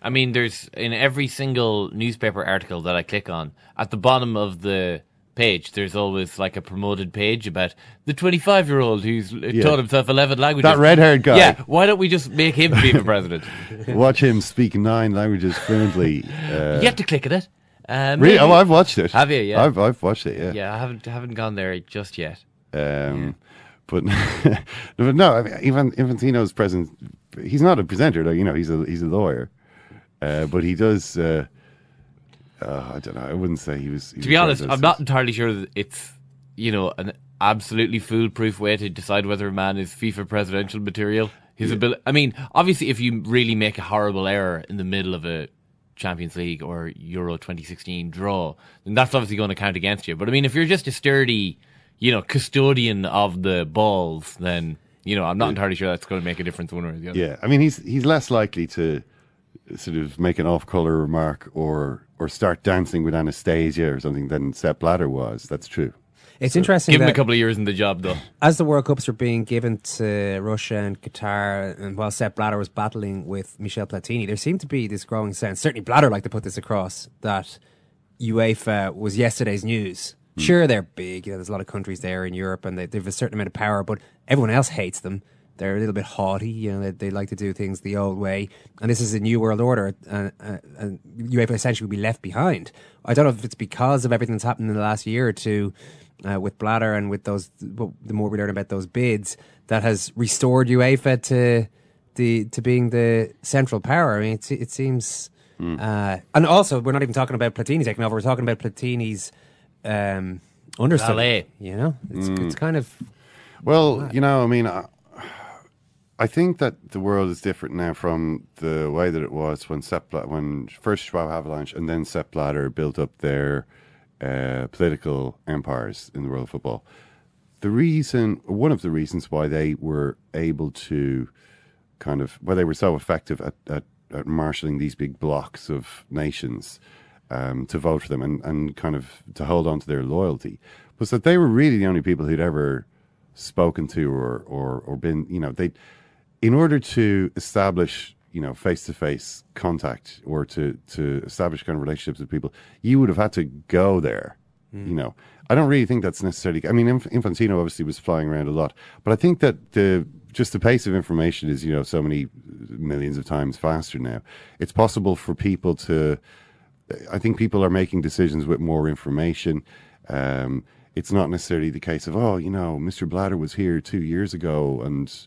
I mean, there's in every single newspaper article that I click on, at the bottom of the page, there's always like a promoted page about the 25 year old who's Yeah. taught himself 11 languages. That red-haired guy. Yeah, why don't we just make him be the president? Watch him speak nine languages fluently. Uh, you have to click at it. Uh, Really? Oh, I've watched it. Have you? Yeah. I've I've watched it. Yeah. Yeah, I haven't haven't gone there just yet. Um, But but no, I mean, even Infantino's present. He's not a presenter, though. You know, he's a he's a lawyer, uh, but he does. Uh, uh, I don't know. I wouldn't say he was. he To be honest. I'm not entirely sure that it's you know an absolutely foolproof way to decide whether a man is FIFA presidential material. His ability. I mean, obviously, if you really make a horrible error in the middle of a Champions League or Euro 2016 draw, then that's obviously going to count against you. But I mean, if you're just a sturdy, you know, custodian of the balls, then you know, I'm not entirely sure that's going to make a difference one way or the other. Yeah, I mean, he's he's less likely to sort of make an off-color remark or or start dancing with Anastasia or something than Sepp Blatter was. That's true. It's interesting. Give him a couple of years in the job, though. As the World Cups were being given to Russia and Qatar, and while Sepp Blatter was battling with Michel Platini, there seemed to be this growing sense. Certainly, Blatter liked to put this across that UEFA was yesterday's news. Hmm. Sure, they're big. You know, there's a lot of countries there in Europe, and they, they have a certain amount of power. But everyone else hates them. They're a little bit haughty. You know, they, they like to do things the old way. And this is a new world order, and, uh, and UEFA essentially will be left behind. I don't know if it's because of everything that's happened in the last year or two uh, with Blatter and with those. The more we learn about those bids, that has restored UEFA to the to being the central power. I mean, it, it seems. Uh, and also, we're not even talking about Platini taking over. We're talking about Platini's um, understudy. You know, it's, Mm. it's kind of Well, you know, I mean, I, I think that the world is different now from the way that it was when Sepp when first João Havelange and then Sepp Blatter built up their uh, political empires in the world of football. The reason, one of the reasons why they were able to kind of, why they were so effective at, at, at marshalling these big blocks of nations um, to vote for them and, and kind of to hold on to their loyalty was that they were really the only people who'd ever spoken to or, or, or been, you know, they, in order to establish, you know, face to face contact or to, to establish kind of relationships with people, you would have had to go there, you know. I don't really think that's necessarily, I mean, Inf- Infantino obviously was flying around a lot, but I think that the, just the pace of information is, you know, so many millions of times faster now. It's possible for people to, I think people are making decisions with more information. Um, it's not necessarily the case of, oh, you know, Mr. Blatter was here two years ago, and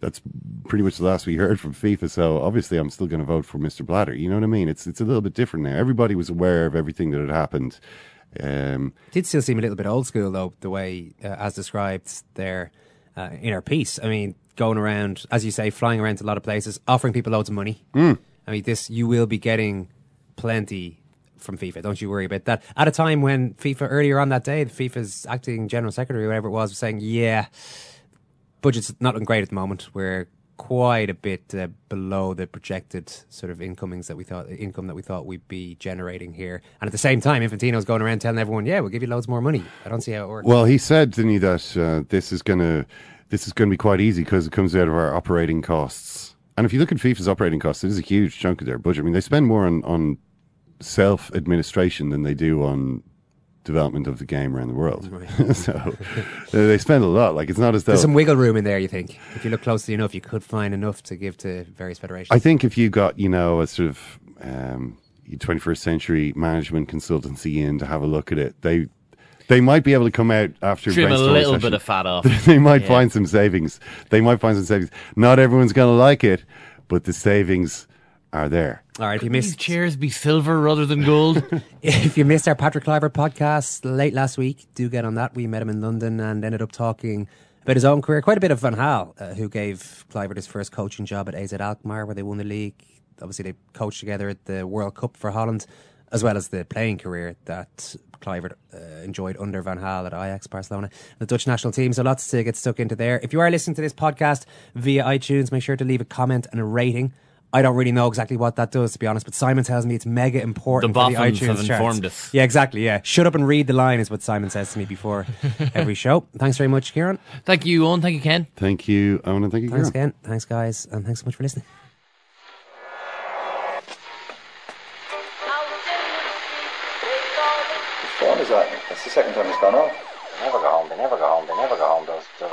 that's pretty much the last we heard from FIFA. So obviously, I'm still going to vote for Mr. Blatter. You know what I mean? It's it's a little bit different now. Everybody was aware of everything that had happened. Um, did still seem a little bit old school though, the way uh, as described there uh, in our piece. I mean, going around, as you say, flying around to a lot of places, offering people loads of money. Mm. I mean, this you will be getting plenty from FIFA. Don't you worry about that. At a time when FIFA earlier on that day, the FIFA's acting general secretary, whatever it was, was saying, "Yeah, budget's not great at the moment. We're quite a bit uh, below the projected sort of incomings that we thought income that we thought we'd be generating here." And at the same time, Infantino's going around telling everyone, "Yeah, we'll give you loads more money." I don't see how it works. well, he said, didn't he, that uh, this is going to this is going to be quite easy because it comes out of our operating costs. And if you look at FIFA's operating costs, it is a huge chunk of their budget. I mean, they spend more on, on self administration than they do on development of the game around the world. so uh, they spend a lot. Like it's not as though There's some wiggle room in there, you think? If you look closely enough, you could find enough to give to various federations. I think if you got, you know, a sort of um, 21st century management consultancy in to have a look at it, they they might be able to come out after Trim a little session. bit of fat off. they might Yeah. find some savings. They might find some savings. Not everyone's going to like it, but the savings are there. All right, if you These missed chairs be silver rather than gold. if you missed our Patrick Kluivert podcast late last week, do get on that. We met him in London and ended up talking about his own career. Quite a bit of Van Gaal, uh, who gave Kluivert his first coaching job at AZ Alkmaar, where they won the league. Obviously, they coached together at the World Cup for Holland, as well as the playing career that Kluivert uh, enjoyed under Van Gaal at Ajax Barcelona, the Dutch national team. So lots to get stuck into there. If you are listening to this podcast via iTunes, make sure to leave a comment and a rating. I don't really know exactly what that does, to be honest, but Simon tells me it's mega important The for the Boffins iTunes have charts. informed us. Yeah, exactly. Yeah, shut up and read the line is what Simon says to me before every show. Thanks very much, Ciaran. Thank you, Eoin. Thank you, Ken. Thank you, Eoin, and thank you, Thanks, Ciaran. Ken. Thanks, guys, and thanks so much for listening. Which phone is that? That's the second time it's gone off. They never go home. They never go home. They never go home. Those those